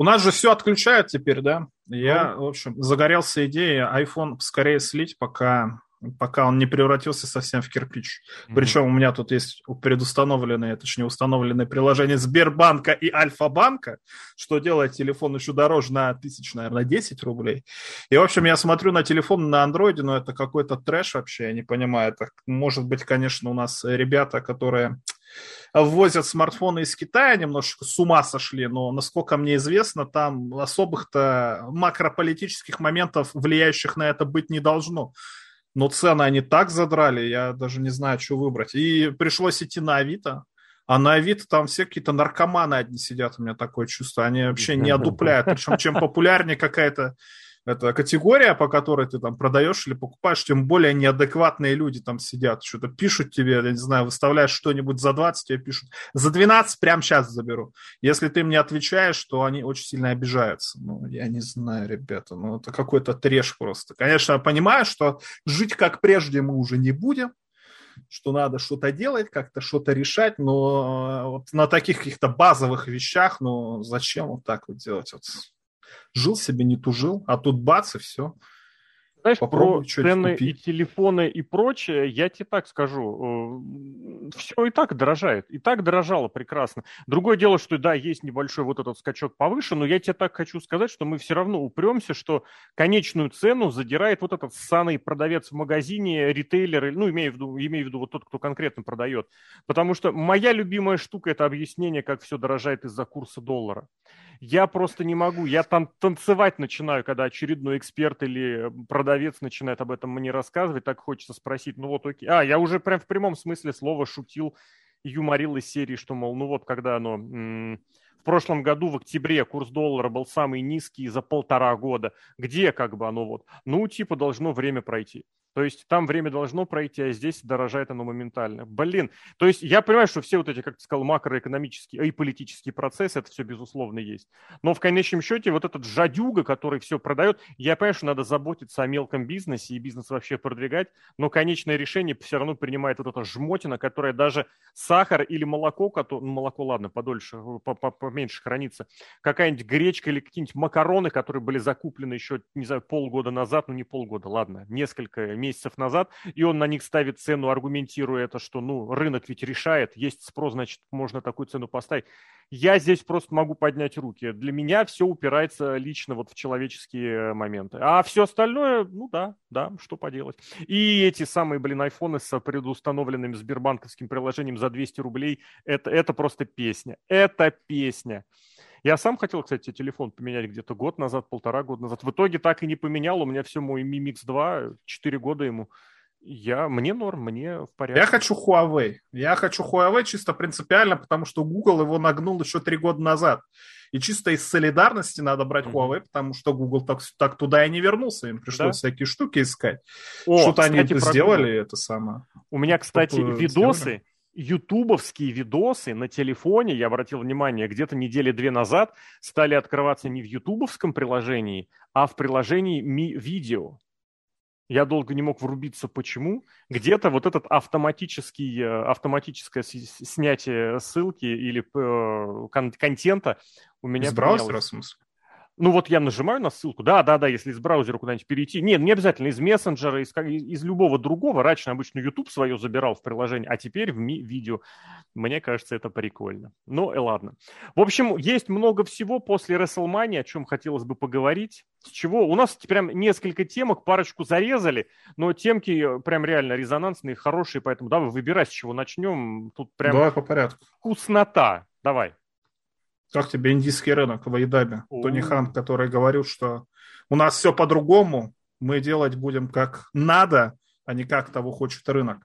У нас же все отключают теперь, да? Я, ну. в общем, загорелся идеей iPhone скорее слить, пока пока он не превратился совсем в кирпич. Mm-hmm. Причем у меня тут есть предустановленные, точнее установленные приложения Сбербанка и Альфа-банка, что делает телефон еще дороже на тысяч, наверное, 10 рублей. И, в общем, я смотрю на телефон на андроиде, но это какой-то трэш вообще, я не понимаю. Это, может быть, конечно, у нас ребята, которые ввозят смартфоны из Китая, немножко с ума сошли, но, насколько мне известно, там особых-то макрополитических моментов, влияющих на это, быть не должно но цены они так задрали, я даже не знаю, что выбрать. И пришлось идти на Авито, а на Авито там все какие-то наркоманы одни сидят, у меня такое чувство, они вообще не одупляют. Причем чем популярнее какая-то это категория, по которой ты там продаешь или покупаешь, тем более неадекватные люди там сидят, что-то пишут тебе, я не знаю, выставляешь что-нибудь за 20, тебе пишут, за 12 прямо сейчас заберу. Если ты мне отвечаешь, то они очень сильно обижаются. Ну, я не знаю, ребята, ну это какой-то треш просто. Конечно, я понимаю, что жить как прежде мы уже не будем, что надо что-то делать, как-то что-то решать, но вот на таких каких-то базовых вещах, ну зачем вот так вот делать? Вот жил себе, не тужил, а тут бац, и все. Знаешь, Попробуй про цены купить. и телефоны и прочее, я тебе так скажу, э, все и так дорожает, и так дорожало прекрасно. Другое дело, что да, есть небольшой вот этот скачок повыше, но я тебе так хочу сказать, что мы все равно упремся, что конечную цену задирает вот этот ссаный продавец в магазине, ритейлер, ну, имею в виду, имею в виду вот тот, кто конкретно продает. Потому что моя любимая штука – это объяснение, как все дорожает из-за курса доллара. Я просто не могу. Я там танцевать начинаю, когда очередной эксперт или продавец начинает об этом мне рассказывать. Так хочется спросить, ну вот окей. А, я уже прям в прямом смысле слова шутил, юморил из серии, что, мол, ну вот когда оно... в прошлом году в октябре курс доллара был самый низкий за полтора года. Где как бы оно вот? Ну, типа должно время пройти. То есть там время должно пройти, а здесь дорожает оно моментально. Блин, то есть я понимаю, что все вот эти, как ты сказал, макроэкономические и политические процессы, это все безусловно есть. Но в конечном счете вот этот жадюга, который все продает, я понимаю, что надо заботиться о мелком бизнесе и бизнес вообще продвигать, но конечное решение все равно принимает вот эта жмотина, которая даже сахар или молоко, который, ну, молоко, ладно, подольше, поменьше хранится, какая-нибудь гречка или какие-нибудь макароны, которые были закуплены еще, не знаю, полгода назад, ну не полгода, ладно, несколько месяцев назад, и он на них ставит цену, аргументируя это, что, ну, рынок ведь решает, есть спрос, значит, можно такую цену поставить. Я здесь просто могу поднять руки. Для меня все упирается лично вот в человеческие моменты. А все остальное, ну да, да, что поделать. И эти самые, блин, айфоны с предустановленным сбербанковским приложением за 200 рублей, это, это просто песня. Это песня. Я сам хотел, кстати, телефон поменять где-то год назад, полтора года назад. В итоге так и не поменял. У меня все мой Mi Mix 2, 4 года ему. Я, мне норм, мне в порядке. Я хочу Huawei. Я хочу Huawei чисто принципиально, потому что Google его нагнул еще три года назад. И чисто из солидарности надо брать mm-hmm. Huawei, потому что Google так, так туда и не вернулся. Им пришлось да? всякие штуки искать. Что-то они это сделали, Google. это самое. У меня, кстати, видосы, сделали ютубовские видосы на телефоне, я обратил внимание, где-то недели две назад стали открываться не в ютубовском приложении, а в приложении Mi Video. Я долго не мог врубиться, почему. Где-то вот этот автоматический, э, автоматическое снятие ссылки или э, контента у меня... Из браузера, в смысле? Ну вот я нажимаю на ссылку, да, да, да, если из браузера куда-нибудь перейти. Нет, не обязательно из мессенджера, из, из любого другого. Раньше обычно YouTube свое забирал в приложение, а теперь в ми видео. Мне кажется, это прикольно. Ну и ладно. В общем, есть много всего после WrestleMania, о чем хотелось бы поговорить. С чего? У нас прям несколько темок, парочку зарезали, но темки э, прям реально резонансные, хорошие, поэтому давай выбирай, с чего начнем. Тут прям... Давай по порядку. Вкуснота. Давай. Как тебе индийский рынок в Айдабе? Тони Хан, который говорил, что у нас все по-другому, мы делать будем как надо, а не как того хочет рынок.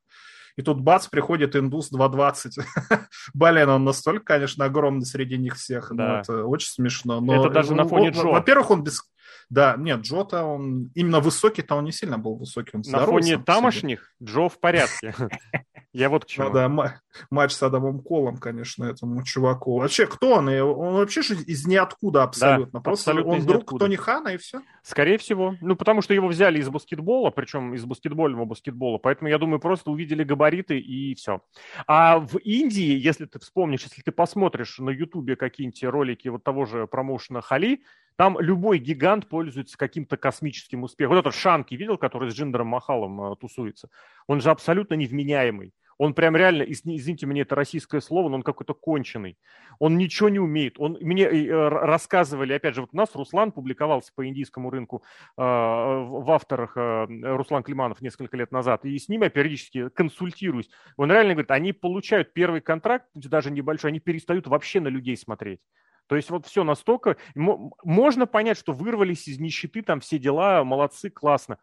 И тут бац, приходит индус 2.20. Блин, он настолько, конечно, огромный среди них всех. Да. Ну, это очень смешно. Но, это даже на фоне Джо. Во-первых, он без, Да, нет, Джо-то он именно высокий-то он не сильно был высокий. Он На фоне тамошних Джо в порядке. Я вот к чему. Ну, да, матч с Адамом Колом, конечно, этому чуваку. Вообще, кто он? Он вообще же из ниоткуда абсолютно. Да, Просто абсолютно он друг ниоткуда. Тони Хана и все. Скорее всего. Ну, потому что его взяли из баскетбола, причем из баскетбольного баскетбола. Поэтому, я думаю, просто увидели габариты и все. А в Индии, если ты вспомнишь, если ты посмотришь на Ютубе какие-нибудь ролики вот того же промоушена Хали, там любой гигант пользуется каким-то космическим успехом. Вот этот Шанки видел, который с Джиндером Махалом э, тусуется? Он же абсолютно невменяемый. Он прям реально, извините мне, это российское слово, но он какой-то конченый. Он ничего не умеет. Он, мне э, рассказывали, опять же, вот у нас Руслан публиковался по индийскому рынку э, в авторах э, Руслан Климанов несколько лет назад, и с ним я периодически консультируюсь. Он реально говорит, они получают первый контракт, даже небольшой, они перестают вообще на людей смотреть. То есть вот все настолько... Можно понять, что вырвались из нищеты, там все дела, молодцы, классно.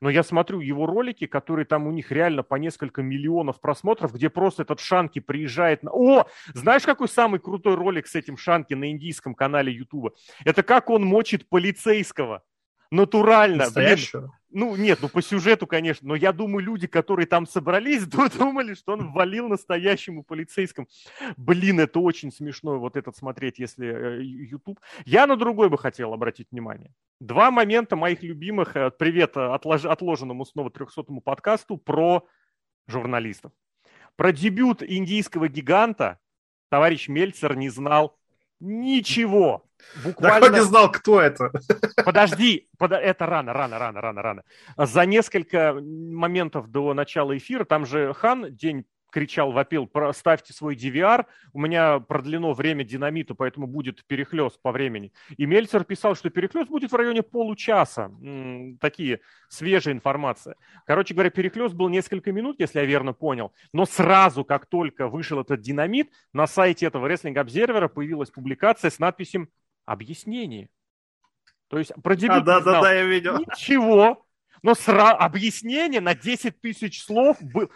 Но я смотрю его ролики, которые там у них реально по несколько миллионов просмотров, где просто этот Шанки приезжает на... О, знаешь, какой самый крутой ролик с этим Шанки на индийском канале Ютуба? Это как он мочит полицейского натурально. Настоящего? Ну, нет, ну по сюжету, конечно, но я думаю, люди, которые там собрались, думали, что он валил настоящему полицейскому. Блин, это очень смешно вот этот смотреть, если YouTube. Э, я на другой бы хотел обратить внимание. Два момента моих любимых. Э, привет э, отлож... отложенному снова 300-му подкасту про журналистов. Про дебют индийского гиганта товарищ Мельцер не знал ничего. Буквально... Он не знал, кто это. Подожди, под... это рано, рано, рано, рано, рано. За несколько моментов до начала эфира, там же Хан день кричал, вопил, ставьте свой DVR, у меня продлено время динамита, поэтому будет перехлест по времени. И Мельцер писал, что перехлест будет в районе получаса. Такие свежая информация. Короче говоря, перехлест был несколько минут, если я верно понял, но сразу, как только вышел этот динамит, на сайте этого Observer появилась публикация с надписью «Объяснение». То есть про дебют а, да, да, да, я видел. Ничего. Но сразу объяснение на 10 тысяч слов был.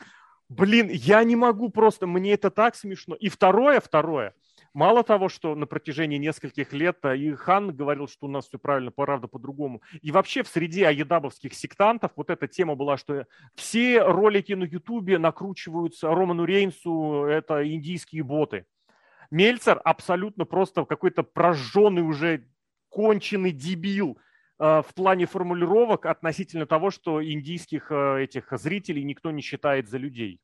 Блин, я не могу просто, мне это так смешно. И второе, второе, Мало того, что на протяжении нескольких лет э, и Хан говорил, что у нас все правильно, правда по-другому. И вообще в среде аедабовских сектантов вот эта тема была, что все ролики на Ютубе накручиваются Роману Рейнсу, это индийские боты. Мельцер абсолютно просто какой-то прожженный уже конченый дебил в плане формулировок относительно того, что индийских э, этих зрителей никто не считает за людей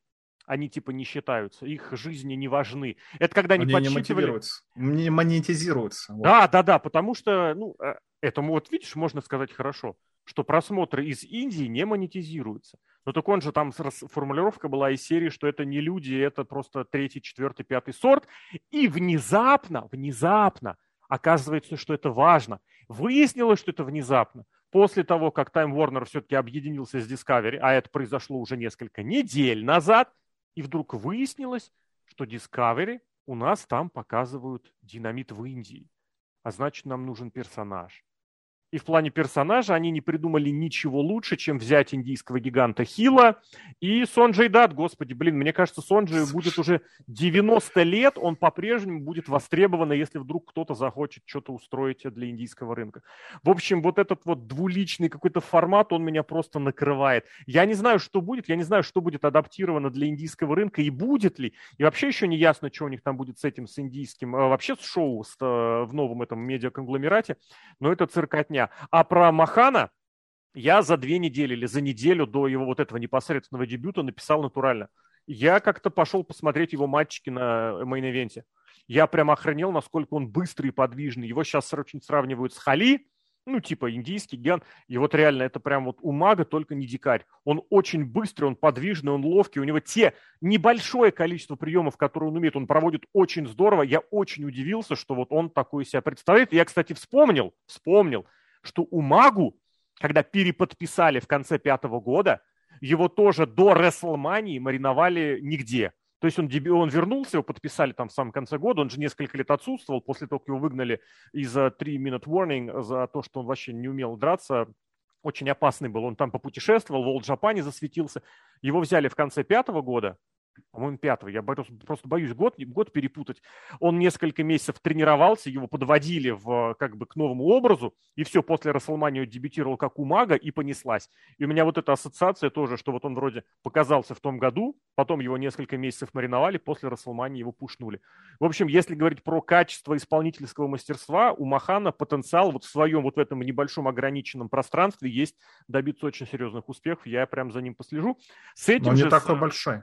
они типа не считаются, их жизни не важны. Это когда они, они подсчитывали... Не, не монетизируются. Вот. Да, да, да, потому что, ну, э, этому вот, видишь, можно сказать хорошо, что просмотры из Индии не монетизируются. Но так он же там формулировка была из серии, что это не люди, это просто третий, четвертый, пятый сорт. И внезапно, внезапно оказывается, что это важно. Выяснилось, что это внезапно. После того, как Time Warner все-таки объединился с Discovery, а это произошло уже несколько недель назад, и вдруг выяснилось, что Discovery у нас там показывают динамит в Индии. А значит, нам нужен персонаж. И в плане персонажа они не придумали ничего лучше, чем взять индийского гиганта Хила и Сонджей Дат. Господи, блин, мне кажется, Сонджей будет уже 90 лет, он по-прежнему будет востребован, если вдруг кто-то захочет что-то устроить для индийского рынка. В общем, вот этот вот двуличный какой-то формат, он меня просто накрывает. Я не знаю, что будет, я не знаю, что будет адаптировано для индийского рынка и будет ли. И вообще еще не ясно, что у них там будет с этим, с индийским, а вообще с шоу с, э, в новом этом медиаконгломерате. Но это циркотня дня. А про Махана я за две недели или за неделю до его вот этого непосредственного дебюта написал натурально. Я как-то пошел посмотреть его матчики на Main Event е. Я прям охренел, насколько он быстрый и подвижный. Его сейчас очень сравнивают с Хали, ну, типа индийский ген. И вот реально это прям вот Умага, только не дикарь. Он очень быстрый, он подвижный, он ловкий. У него те небольшое количество приемов, которые он умеет, он проводит очень здорово. Я очень удивился, что вот он такой себя представляет. Я, кстати, вспомнил, вспомнил, что у Магу, когда переподписали в конце пятого года, его тоже до Рестлмании мариновали нигде. То есть он, он вернулся, его подписали там в самом конце года, он же несколько лет отсутствовал, после того, как его выгнали из-за 3-minute warning, за то, что он вообще не умел драться, очень опасный был. Он там попутешествовал, в Олд Джапане засветился. Его взяли в конце пятого года, по-моему, пятого. Я просто боюсь год, год перепутать. Он несколько месяцев тренировался, его подводили в, как бы к новому образу, и все, после Расселмании дебютировал как у мага и понеслась. И у меня вот эта ассоциация тоже, что вот он вроде показался в том году, потом его несколько месяцев мариновали, после Расселмании его пушнули. В общем, если говорить про качество исполнительского мастерства, у Махана потенциал вот в своем вот в этом небольшом ограниченном пространстве есть добиться очень серьезных успехов. Я прям за ним послежу. С этим Но не же такой с... большой.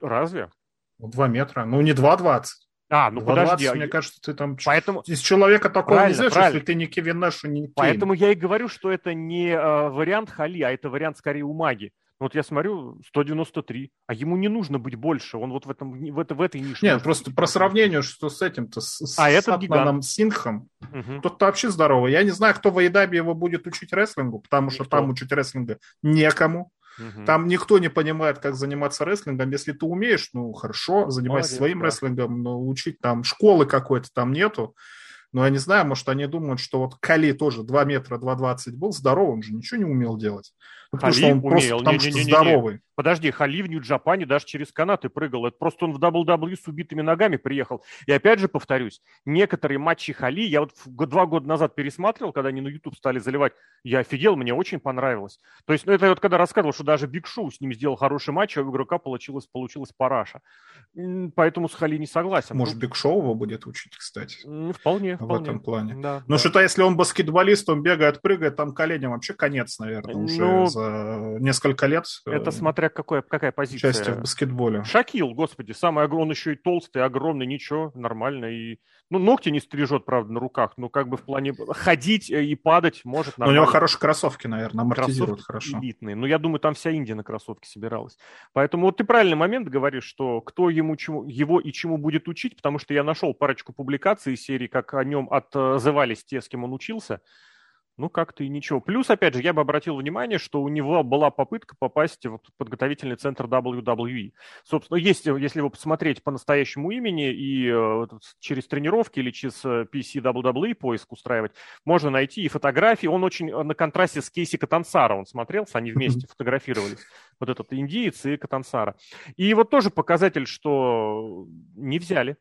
Разве? Ну, два метра. Ну, не 2,20. А, ну 2,20, подожди. Мне кажется, ты там... Поэтому... Из человека такого правильно, нельзя, правильно. если ты не Кевин Нэш и не Кейн. Поэтому я и говорю, что это не э, вариант Хали, а это вариант скорее у Маги. Вот я смотрю, 193, а ему не нужно быть больше, он вот в, этом, в, это, в этой нише. Нет, просто про сравнение, что с этим-то, с, а с Сатманом Синхом, угу. тот-то вообще здоровый. Я не знаю, кто в Айдабе его будет учить рестлингу, потому Никто. что там учить рестлинга некому. Угу. Там никто не понимает, как заниматься рестлингом. Если ты умеешь, ну хорошо, занимайся Молодец, своим да. рестлингом, но учить там школы какой-то там нету. Но я не знаю, может, они думают, что вот Кали тоже 2 метра 2,20 был здоровым же, ничего не умел делать. Ну, потому что он умел. просто потому не, не, не, что здоровый. Подожди, Хали в Нью-Джапане даже через канаты прыгал. Это просто он в WWE с убитыми ногами приехал. И опять же повторюсь, некоторые матчи Хали я вот два года назад пересматривал, когда они на YouTube стали заливать. Я офигел, мне очень понравилось. То есть, ну это вот когда рассказывал, что даже Big Show с ним сделал хороший матч, а у игрока получилось, получилось параша. Поэтому с Хали не согласен. Может, Big Show его будет учить, кстати? Вполне, В этом плане. Да, ну, да. что-то если он баскетболист, он бегает, прыгает, там коленям вообще конец, наверное, уже ну, за несколько лет. Это смотря какой, какая позиция. Участие в баскетболе. Шакил, господи, самый огромный, он еще и толстый, огромный, ничего, нормально. И, ну, ногти не стрижет, правда, на руках, но как бы в плане ходить и падать может нормально. у него хорошие кроссовки, наверное, амортизируют кроссовки хорошо. элитные. Ну, я думаю, там вся Индия на кроссовке собиралась. Поэтому вот ты правильный момент говоришь, что кто ему чему, его и чему будет учить, потому что я нашел парочку публикаций из серии, как о нем отзывались те, с кем он учился. Ну, как-то и ничего. Плюс, опять же, я бы обратил внимание, что у него была попытка попасть в подготовительный центр WWE. Собственно, есть, если его посмотреть по настоящему имени и э, через тренировки или через э, PC WWE поиск устраивать, можно найти и фотографии. Он очень э, на контрасте с Кейси Катансара он смотрелся, они вместе фотографировались. Вот этот индиец и Катансара. И вот тоже показатель, что не взяли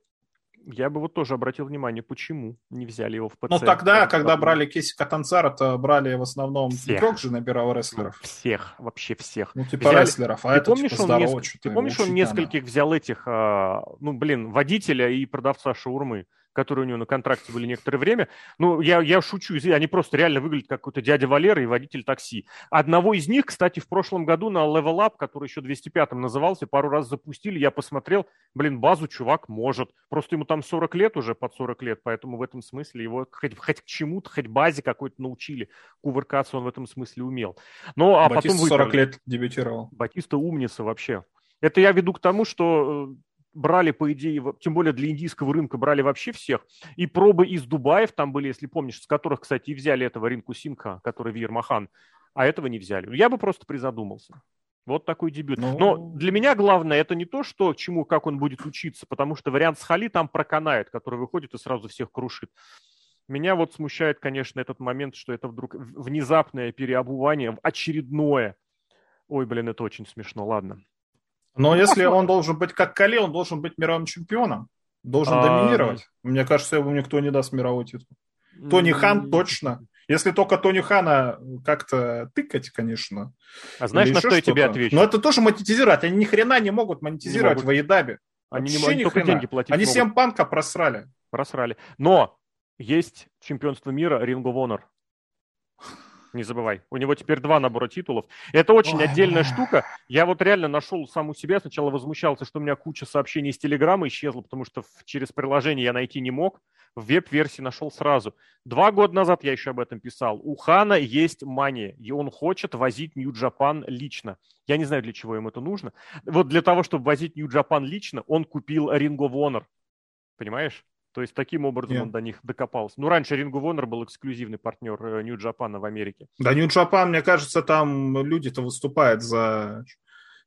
я бы вот тоже обратил внимание, почему не взяли его в ПЦ. Ну, тогда, когда брали Кейси Катанцара, то брали в основном трех же набирал рестлеров. Ну, всех, вообще всех. Ну, типа взяли... рестлеров, а ты это помнишь, типа здорово, неск... Ты помнишь, он нескольких надо. взял этих, а, ну, блин, водителя и продавца шаурмы? Которые у него на контракте были некоторое время. Ну, я, я шучу, они просто реально выглядят как какой-то дядя Валера и водитель такси. Одного из них, кстати, в прошлом году на Level Up, который еще 205-м назывался, пару раз запустили, я посмотрел, блин, базу чувак может. Просто ему там 40 лет уже, под 40 лет, поэтому в этом смысле его хоть, хоть к чему-то, хоть базе какой-то научили. Кувыркаться он в этом смысле умел. Но, а Батиста потом 40 лет дебютировал. Батиста умница вообще. Это я веду к тому, что э, брали, по идее, тем более для индийского рынка, брали вообще всех. И пробы из Дубаев там были, если помнишь, с которых, кстати, и взяли этого Ринку Синка, который Вир Махан, а этого не взяли. Я бы просто призадумался. Вот такой дебют. Ну... Но для меня главное это не то, что чему, как он будет учиться, потому что вариант с Хали там проканает, который выходит и сразу всех крушит. Меня вот смущает, конечно, этот момент, что это вдруг внезапное переобувание, очередное. Ой, блин, это очень смешно, ладно. Но если он должен быть как Кали, он должен быть мировым чемпионом. Должен а... доминировать. Мне кажется, ему никто не даст мировой титул. Тони Хан точно. Если только Тони Хана как-то тыкать, конечно. А знаешь, на что я тебе отвечу? Но это тоже монетизировать. Они ни хрена не могут монетизировать не могут. в Аидабе. Они Вообще не могут ни только деньги платить. Они всем панка просрали. Просрали. Но есть чемпионство мира Ring of Honor не забывай. У него теперь два набора титулов. Это очень Ой, отдельная штука. Я вот реально нашел сам у себя. Сначала возмущался, что у меня куча сообщений из Телеграма исчезла, потому что через приложение я найти не мог. В веб-версии нашел сразу. Два года назад я еще об этом писал. У Хана есть мания, и он хочет возить Нью-Джапан лично. Я не знаю, для чего ему это нужно. Вот для того, чтобы возить Нью-Джапан лично, он купил Ring of Honor. Понимаешь? То есть таким образом yeah. он до них докопался. Ну, раньше of Honor был эксклюзивный партнер Нью Джапана в Америке. Да, Нью Джапан, мне кажется, там люди-то выступают за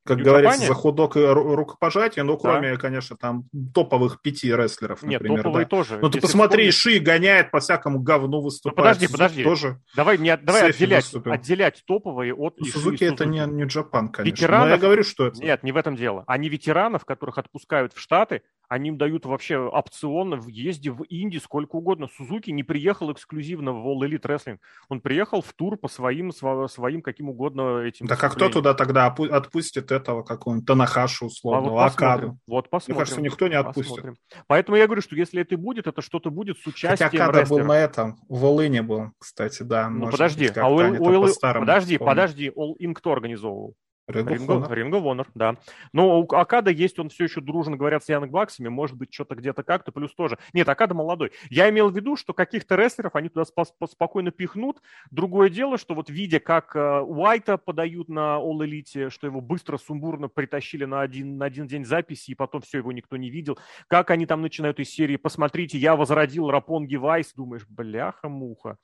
как говорится, за худок и рукопожатие, но кроме, да. конечно, там топовых пяти рестлеров, например. Нет, топовые да. тоже. Ну ты посмотри, вспомнить... Ши гоняет по всякому говну выступает. Ну, подожди, подожди. Тоже давай не, давай отделять, отделять топовые от ну, Сузуки это не, не Джапан, конечно. Ветеранов... Но я говорю, что это... Нет, не в этом дело. Они ветеранов, которых отпускают в Штаты, они им дают вообще опционно в езде в Индии сколько угодно. Сузуки не приехал эксклюзивно в All Elite Wrestling. Он приехал в тур по своим, своим каким угодно этим. Так а кто туда тогда отпустит этого какого-нибудь Танахашу условного, а вот Акаду? Вот посмотрим. Мне кажется, никто не отпустит. Посмотрим. Поэтому я говорю, что если это будет, это что-то будет с участием Хотя Акада был на этом, в Волыне был, кстати, да. Ну подожди, быть, а All, подожди, подожди, All In кто организовывал? Ring of Honor, да. Но у Акада есть, он все еще дружен, говорят, с Янг Баксами, может быть, что-то где-то как-то, плюс тоже. Нет, Акада молодой. Я имел в виду, что каких-то рестлеров они туда спокойно пихнут. Другое дело, что вот видя, как э, Уайта подают на All Elite, что его быстро, сумбурно притащили на один, на один день записи, и потом все, его никто не видел. Как они там начинают из серии, посмотрите, я возродил Рапонги Вайс, думаешь, бляха-муха.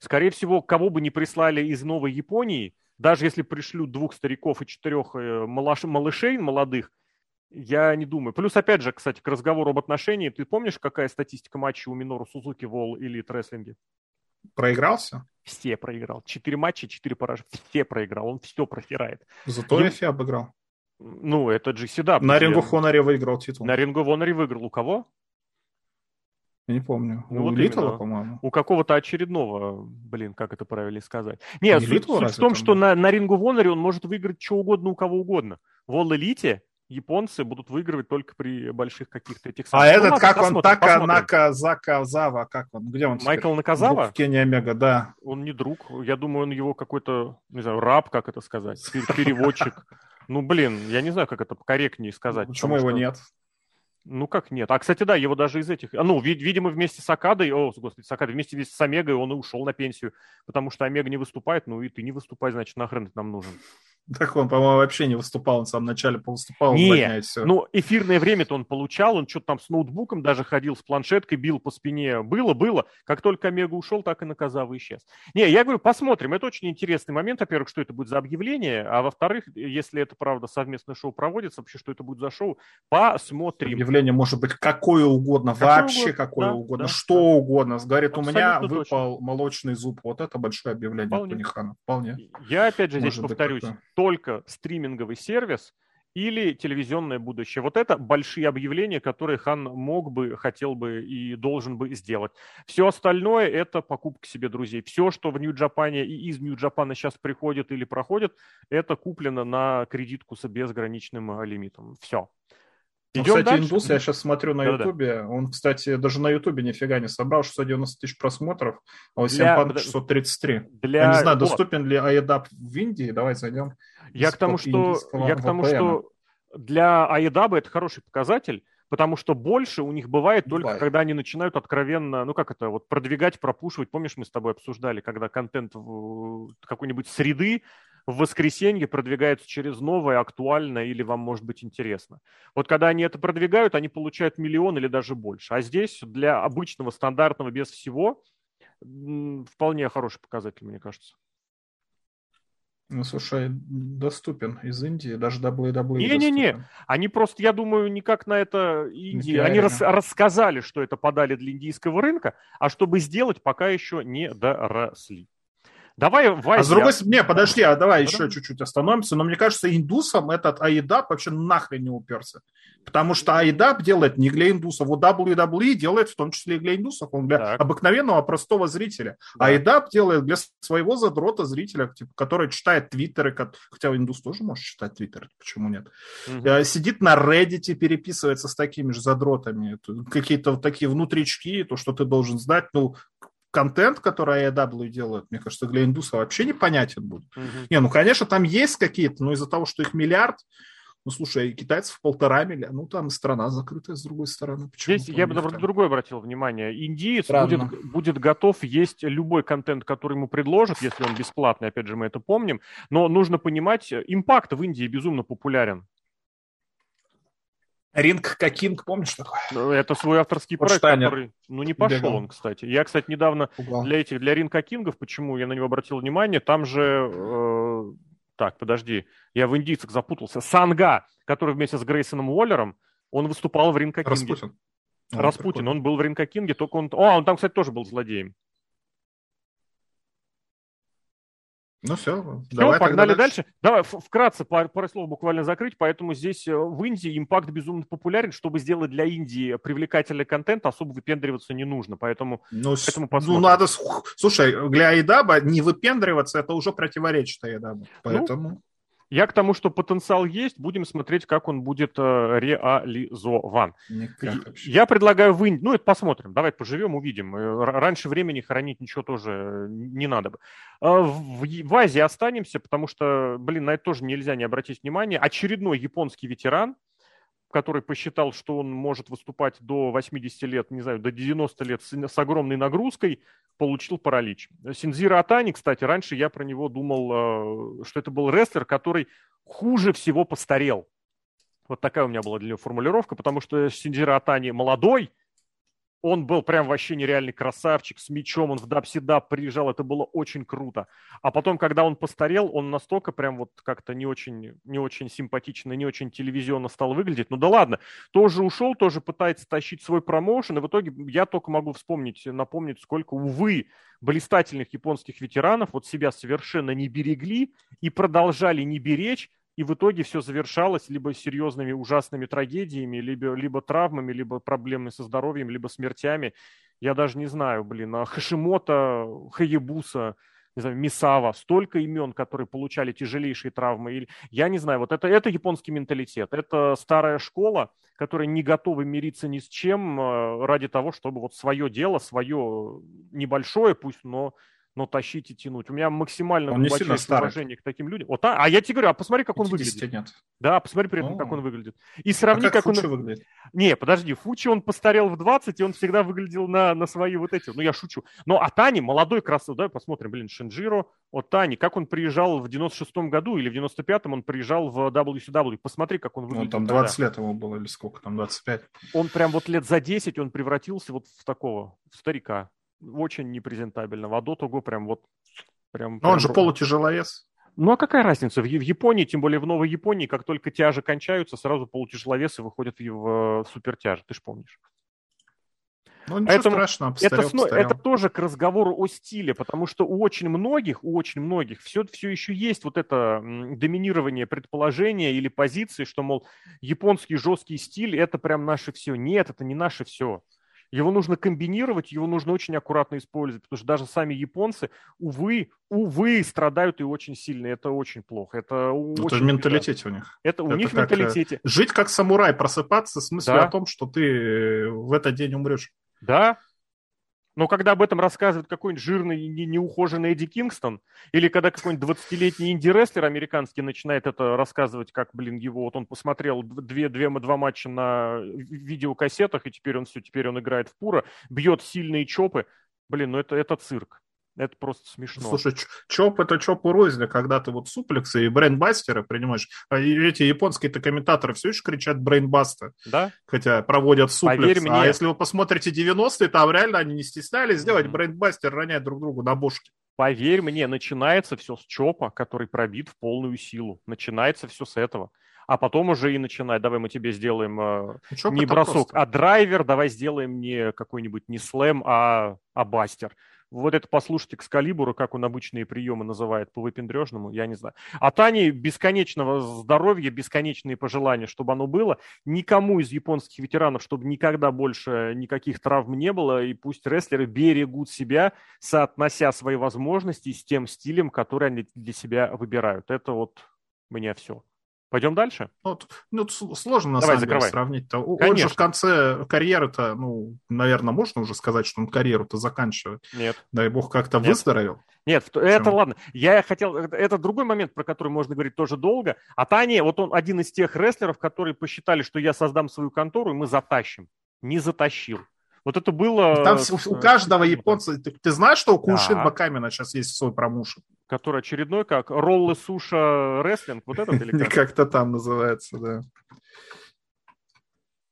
Скорее всего, кого бы не прислали из Новой Японии, даже если пришлют двух стариков и четырех э, малыш, малышей молодых, я не думаю. Плюс, опять же, кстати, к разговору об отношении, ты помнишь, какая статистика матча у Минору Сузуки в All Elite Wrestling? Проигрался? Все проиграл. Четыре матча, четыре поражения. Все проиграл. Он все просирает. Зато Ем... Эфи обыграл. Ну, это GC, да. На Рингу Хоноре выиграл титул. На Рингу Хоноре выиграл. У кого? Я не помню. Ну, у вот Литла, по-моему. У какого-то очередного, блин, как это правильно сказать. Нет, не суть, суть в том, что на, на рингу в Оноре он может выиграть что угодно у кого угодно. В All Elite японцы будут выигрывать только при больших каких-то этих самых. А ну, этот, ладно, как он, Така Наказава, как он, где он Майкл теперь? Наказава? В Кенни Омега, да. Он не друг, я думаю, он его какой-то, не знаю, раб, как это сказать, переводчик. Ну, блин, я не знаю, как это корректнее сказать. Почему его нет? Ну как нет? А, кстати, да, его даже из этих... А, ну, видимо, вместе с Акадой, о, господи, с Акадой, вместе с Омегой он и ушел на пенсию, потому что Омега не выступает, ну и ты не выступай, значит, нахрен ты нам нужен. Так он, по-моему, вообще не выступал, он в самом начале выступал, не, все. ну эфирное время-то он получал, он что-то там с ноутбуком даже ходил, с планшеткой бил по спине. Было, было. Как только Омега ушел, так и Наказава исчез. Не, я говорю, посмотрим. Это очень интересный момент, во-первых, что это будет за объявление, а во-вторых, если это, правда, совместное шоу проводится, вообще, что это будет за шоу, посмотрим. Объявление может быть какое угодно, какое вообще угодно, какое да, угодно, да, что да. угодно. Говорит, Абсолютно у меня выпал точно. молочный зуб. Вот это большое объявление Вполне. от Панихана. Вполне. Я, опять же, здесь может повторюсь, только стриминговый сервис или телевизионное будущее. Вот это большие объявления, которые Хан мог бы, хотел бы и должен бы сделать. Все остальное – это покупка себе друзей. Все, что в Нью-Джапане и из Нью-Джапана сейчас приходит или проходит, это куплено на кредитку с безграничным лимитом. Все. Идем кстати, дальше. Индус, я сейчас смотрю на Ютубе, он, кстати, даже на Ютубе нифига не собрал, 690 тысяч просмотров, а у Симпанк 633. Для... Я не знаю, доступен ли AEDAP в Индии, давай зайдем. Я к тому, что, я к тому, что для AEDAP это хороший показатель, потому что больше у них бывает только Бывает. когда они начинают откровенно, ну как это, вот продвигать, пропушивать. Помнишь, мы с тобой обсуждали, когда контент какой-нибудь среды в воскресенье продвигаются через новое, актуальное или вам может быть интересно. Вот когда они это продвигают, они получают миллион или даже больше. А здесь для обычного, стандартного, без всего, вполне хороший показатель, мне кажется. Ну, слушай, доступен из Индии, даже WWE Не-не-не, они просто, я думаю, никак на это Индии, они рас, рассказали, что это подали для индийского рынка, а чтобы сделать, пока еще не доросли. Давай, Вася... А с другой стороны, не, подожди, а давай еще чуть-чуть остановимся. Но мне кажется, индусам этот AEDAP вообще нахрен не уперся. Потому что AEDAP делает не для индусов. Вот WWE делает в том числе и для индусов. Он для так. обыкновенного простого зрителя. Да. AEDAP делает для своего задрота зрителя, типа, который читает твиттеры, хотя индус тоже может читать твиттеры, почему нет? Угу. Сидит на Reddit, переписывается с такими же задротами. Какие-то вот такие внутрички, то, что ты должен знать. Ну, контент, который AEW делают, мне кажется, для индуса вообще непонятен будет. Uh-huh. Не, ну, конечно, там есть какие-то, но из-за того, что их миллиард, ну, слушай, китайцев полтора миллиона, ну, там страна закрытая с другой стороны. Почему Здесь я бы на другое обратил внимание. Индиец будет, будет готов есть любой контент, который ему предложат, если он бесплатный, опять же, мы это помним, но нужно понимать, импакт в Индии безумно популярен. Ринг Кокинг, помнишь такой? Ну, это свой авторский проект, Штайнер. который... Ну, не пошел Бегал. он, кстати. Я, кстати, недавно Угла. для этих, для Ринга Кингов, почему я на него обратил внимание, там же э, Так, подожди, я в индийцах запутался. Санга, который вместе с Грейсоном Уоллером, он выступал в Ринкокинге. Распутин. Распутин, он был в Ринкокинге, только он... О, он там, кстати, тоже был злодеем. Ну все, все давай погнали дальше. дальше. Давай вкратце пару, пару слов буквально закрыть. Поэтому здесь э, в Индии импакт безумно популярен. Чтобы сделать для Индии привлекательный контент, особо выпендриваться не нужно. Поэтому, ну, поэтому Ну, надо... Слушай, для Айдаба не выпендриваться, это уже противоречит Айдабу. Ну, поэтому... Ну, я к тому, что потенциал есть, будем смотреть, как он будет э, реализован. Никак Я предлагаю вы... Ну, это посмотрим. Давай поживем, увидим. Э, раньше времени хранить ничего тоже не надо бы. В, в Азии останемся, потому что, блин, на это тоже нельзя не обратить внимание. Очередной японский ветеран, который посчитал, что он может выступать до 80 лет, не знаю, до 90 лет с, с огромной нагрузкой, получил паралич. Синзира Атани, кстати, раньше я про него думал, э, что это был рестлер, который хуже всего постарел. Вот такая у меня была для него формулировка, потому что Синзира Атани молодой – он был прям вообще нереальный красавчик, с мечом, он в дабсидап приезжал, это было очень круто. А потом, когда он постарел, он настолько прям вот как-то не очень, не очень симпатично, не очень телевизионно стал выглядеть. Ну да ладно, тоже ушел, тоже пытается тащить свой промоушен, и в итоге я только могу вспомнить, напомнить, сколько, увы, блистательных японских ветеранов вот себя совершенно не берегли и продолжали не беречь, и в итоге все завершалось либо серьезными ужасными трагедиями, либо, либо травмами, либо проблемами со здоровьем, либо смертями. Я даже не знаю, блин, а Хашимота, Хаебуса, не знаю, Мисава, столько имен, которые получали тяжелейшие травмы. Я не знаю, вот это, это японский менталитет, это старая школа, которая не готова мириться ни с чем э, ради того, чтобы вот свое дело, свое небольшое, пусть, но но тащить и тянуть. У меня максимально он глубочайшее уважение к таким людям. Вот, а, а я тебе говорю, а посмотри, как он выглядит. нет. Да, посмотри при этом, О. как он выглядит. И сравни, а как, как Фучи он... выглядит? Не, подожди, Фучи он постарел в 20, и он всегда выглядел на, на свои вот эти. Ну, я шучу. Но Атани, молодой красавец, давай посмотрим, блин, Шинджиро, Отани, как он приезжал в 96-м году или в 95-м он приезжал в WCW. Посмотри, как он выглядит. Ну, там 20 тогда. лет ему было, или сколько там, 25. Он прям вот лет за 10 он превратился вот в такого, в старика очень непрезентабельного. А до того прям вот... Прям, Но прям... он же полутяжеловес. Ну а какая разница? В, в Японии, тем более в Новой Японии, как только тяжи кончаются, сразу полутяжеловесы выходят в, в супертяжи. Ты же помнишь. Ну, ничего Поэтому страшного, постарел, это, постарел. это тоже к разговору о стиле, потому что у очень многих, у очень многих все, все еще есть вот это доминирование предположения или позиции, что, мол, японский жесткий стиль – это прям наше все. Нет, это не наше все. Его нужно комбинировать, его нужно очень аккуратно использовать, потому что даже сами японцы, увы, увы, страдают и очень сильно. Это очень плохо. Это, ну, это очень в менталитете у них. Это у это них в менталитете. Жить как самурай, просыпаться с мыслью да. о том, что ты в этот день умрешь. Да, но когда об этом рассказывает какой-нибудь жирный, неухоженный Эдди Кингстон, или когда какой-нибудь 20-летний инди-рестлер американский начинает это рассказывать, как, блин, его, вот он посмотрел две, две, два матча на видеокассетах, и теперь он все, теперь он играет в пура, бьет сильные чопы, блин, ну это, это цирк. Это просто смешно. Слушай, чоп это чоп у розня, когда ты вот суплексы и брейнбастеры принимаешь. А эти японские-то комментаторы все еще кричат брейнбастер. Да? Хотя проводят суплекс. Поверь мне. А если вы посмотрите 90-е, там реально они не стеснялись сделать mm-hmm. брейнбастер, ронять друг другу на бошки. Поверь мне, начинается все с чопа, который пробит в полную силу. Начинается все с этого а потом уже и начинать. Давай мы тебе сделаем э, ну, не бросок, просто. а драйвер, давай сделаем не какой-нибудь не слэм, а, а бастер. Вот это послушайте к Скалибуру, как он обычные приемы называет по выпендрежному, я не знаю. А Тане бесконечного здоровья, бесконечные пожелания, чтобы оно было. Никому из японских ветеранов, чтобы никогда больше никаких травм не было, и пусть рестлеры берегут себя, соотнося свои возможности с тем стилем, который они для себя выбирают. Это вот меня все. Пойдем дальше? Ну, ну сложно на Давай, самом деле сравнить-то. Он же в конце карьеры-то, ну, наверное, можно уже сказать, что он карьеру-то заканчивает. Нет. Дай бог как-то Нет. выздоровел. Нет, Чем? это ладно. Я хотел... Это другой момент, про который можно говорить тоже долго. А Таня, вот он один из тех рестлеров, которые посчитали, что я создам свою контору, и мы затащим. Не затащил. Вот это было... Там у каждого японца... Ты, ты знаешь, что у Кушин да. Бакамина сейчас есть свой промоушен? Который очередной, как Роллы Суша Рестлинг, вот этот или как? Как-то там называется, да.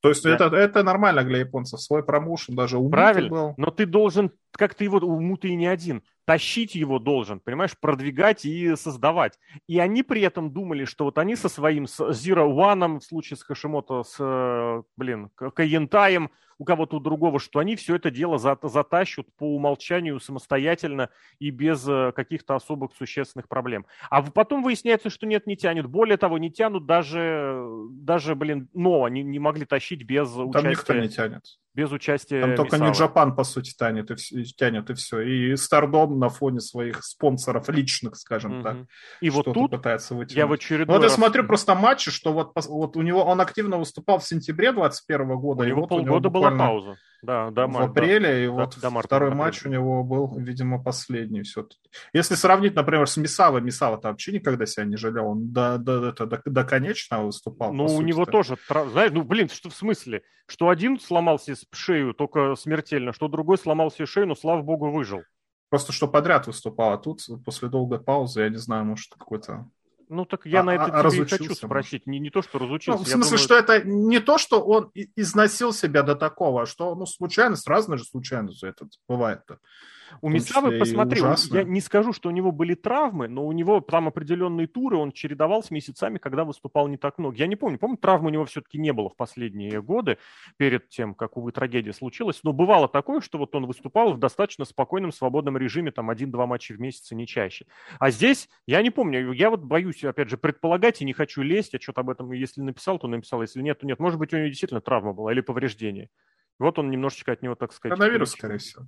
То есть да. это, это нормально для японцев, свой промоушен даже у Правильно, был. но ты должен, как ты его, у Муты и не один. Тащить его должен, понимаешь, продвигать и создавать. И они при этом думали, что вот они со своим с Zero One, в случае с Хашимото, с, блин, Каентаем, у кого-то у другого, что они все это дело затащат по умолчанию самостоятельно и без э, каких-то особых существенных проблем. А потом выясняется, что нет, не тянет. Более того, не тянут даже, даже блин, но они не могли тащить без Там участия. Там никто не тянет без участия Там только Мисала. не Джапан, по сути, тянет и, все, тянет, и все. И Стардом на фоне своих спонсоров личных, скажем угу. так. И вот тут пытается выйти. я в очередной Вот раз... я смотрю просто матчи, что вот, вот у него, он активно выступал в сентябре 21 года. У него вот полгода у него была пауза. Да, до марта. В апреле, да, и вот до марта, второй до матч у него был, видимо, последний все-таки. Если сравнить, например, с Мисава, Мисава-то вообще никогда себя не жалел, он до, до, до, до, до конечного выступал. Ну, у него тоже, знаешь, ну, блин, что в смысле? Что один сломался шею только смертельно, что другой сломался шею, но, слава богу, выжил. Просто что подряд выступал, а тут после долгой паузы, я не знаю, может, какой-то ну, так я а, на это а, тебе и хочу спросить. Не, не то, что разучился. Ну, в смысле, думаю... что это не то, что он износил себя до такого, а что, ну, случайность, разная же случайность это бывает-то. У Мисавы, посмотри, я не скажу, что у него были травмы, но у него там определенные туры, он чередовал с месяцами, когда выступал не так много. Я не помню, помню, травм у него все-таки не было в последние годы, перед тем, как, увы, трагедия случилась, но бывало такое, что вот он выступал в достаточно спокойном, свободном режиме, там, один-два матча в месяц и не чаще. А здесь, я не помню, я вот боюсь, опять же, предполагать и не хочу лезть, я что-то об этом, если написал, то написал, если нет, то нет. Может быть, у него действительно травма была или повреждение. Вот он немножечко от него, так сказать... Коронавирус, скорее всего.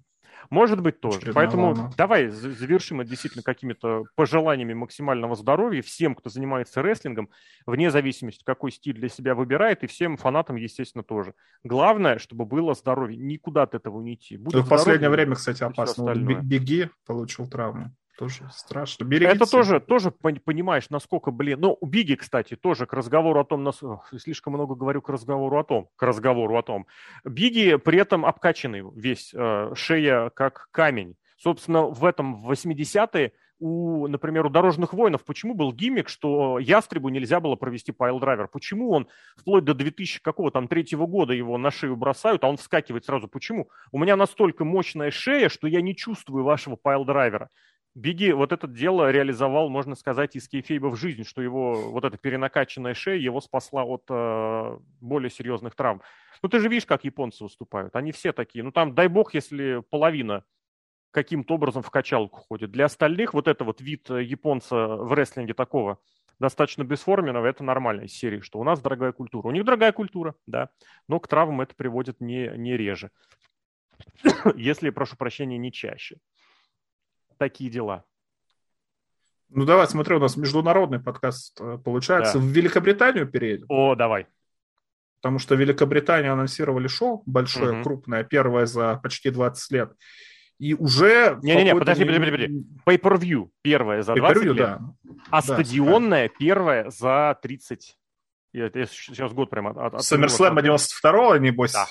Может быть, тоже. Поэтому волна. давай завершим это действительно какими-то пожеланиями максимального здоровья всем, кто занимается рестлингом, вне зависимости, какой стиль для себя выбирает, и всем фанатам, естественно, тоже. Главное, чтобы было здоровье. Никуда от этого не идти. Будет в последнее время, кстати, опасно. Беги получил травму. Тоже страшно. Берегите. Это тоже, тоже понимаешь, насколько, блин... Ну, у Биги, кстати, тоже к разговору о том... Нас... Слишком много говорю к разговору о том. К разговору о том. Big E при этом обкачанный весь, э, шея как камень. Собственно, в этом в 80-е у, например, у дорожных воинов почему был gimmick, что ястребу нельзя было провести piledriver? Почему он вплоть до 2000 какого там третьего года его на шею бросают, а он вскакивает сразу? Почему? У меня настолько мощная шея, что я не чувствую вашего piledriver а. Big E вот это дело реализовал, можно сказать, из kayfabe а в жизнь, что его вот эта перенакаченная шея его спасла от э, более серьезных травм. Ну ты же видишь, как японцы выступают. Они все такие. Ну там, дай бог, если половина каким-то образом в качалку ходит. Для остальных вот это вот вид э, японца в рестлинге такого достаточно бесформенного, это нормальная серия, что у нас дорогая культура. У них дорогая культура, да, но к травмам это приводит не, не реже. Если, прошу прощения, не чаще такие дела. Ну давай, смотри, у нас международный подкаст э, получается. Да. В Великобританию переедем. О, давай. Потому что Великобритания анонсировали шоу большое, угу. крупное, первое за почти 20 лет. И уже... Не-не-не, подожди, подожди, подожди. Pay-per-view первое за 20 лет, да. а да, стадионное да. первое за 30. Я, я сейчас год прямо от... от SummerSlam 92-го, небось? Да.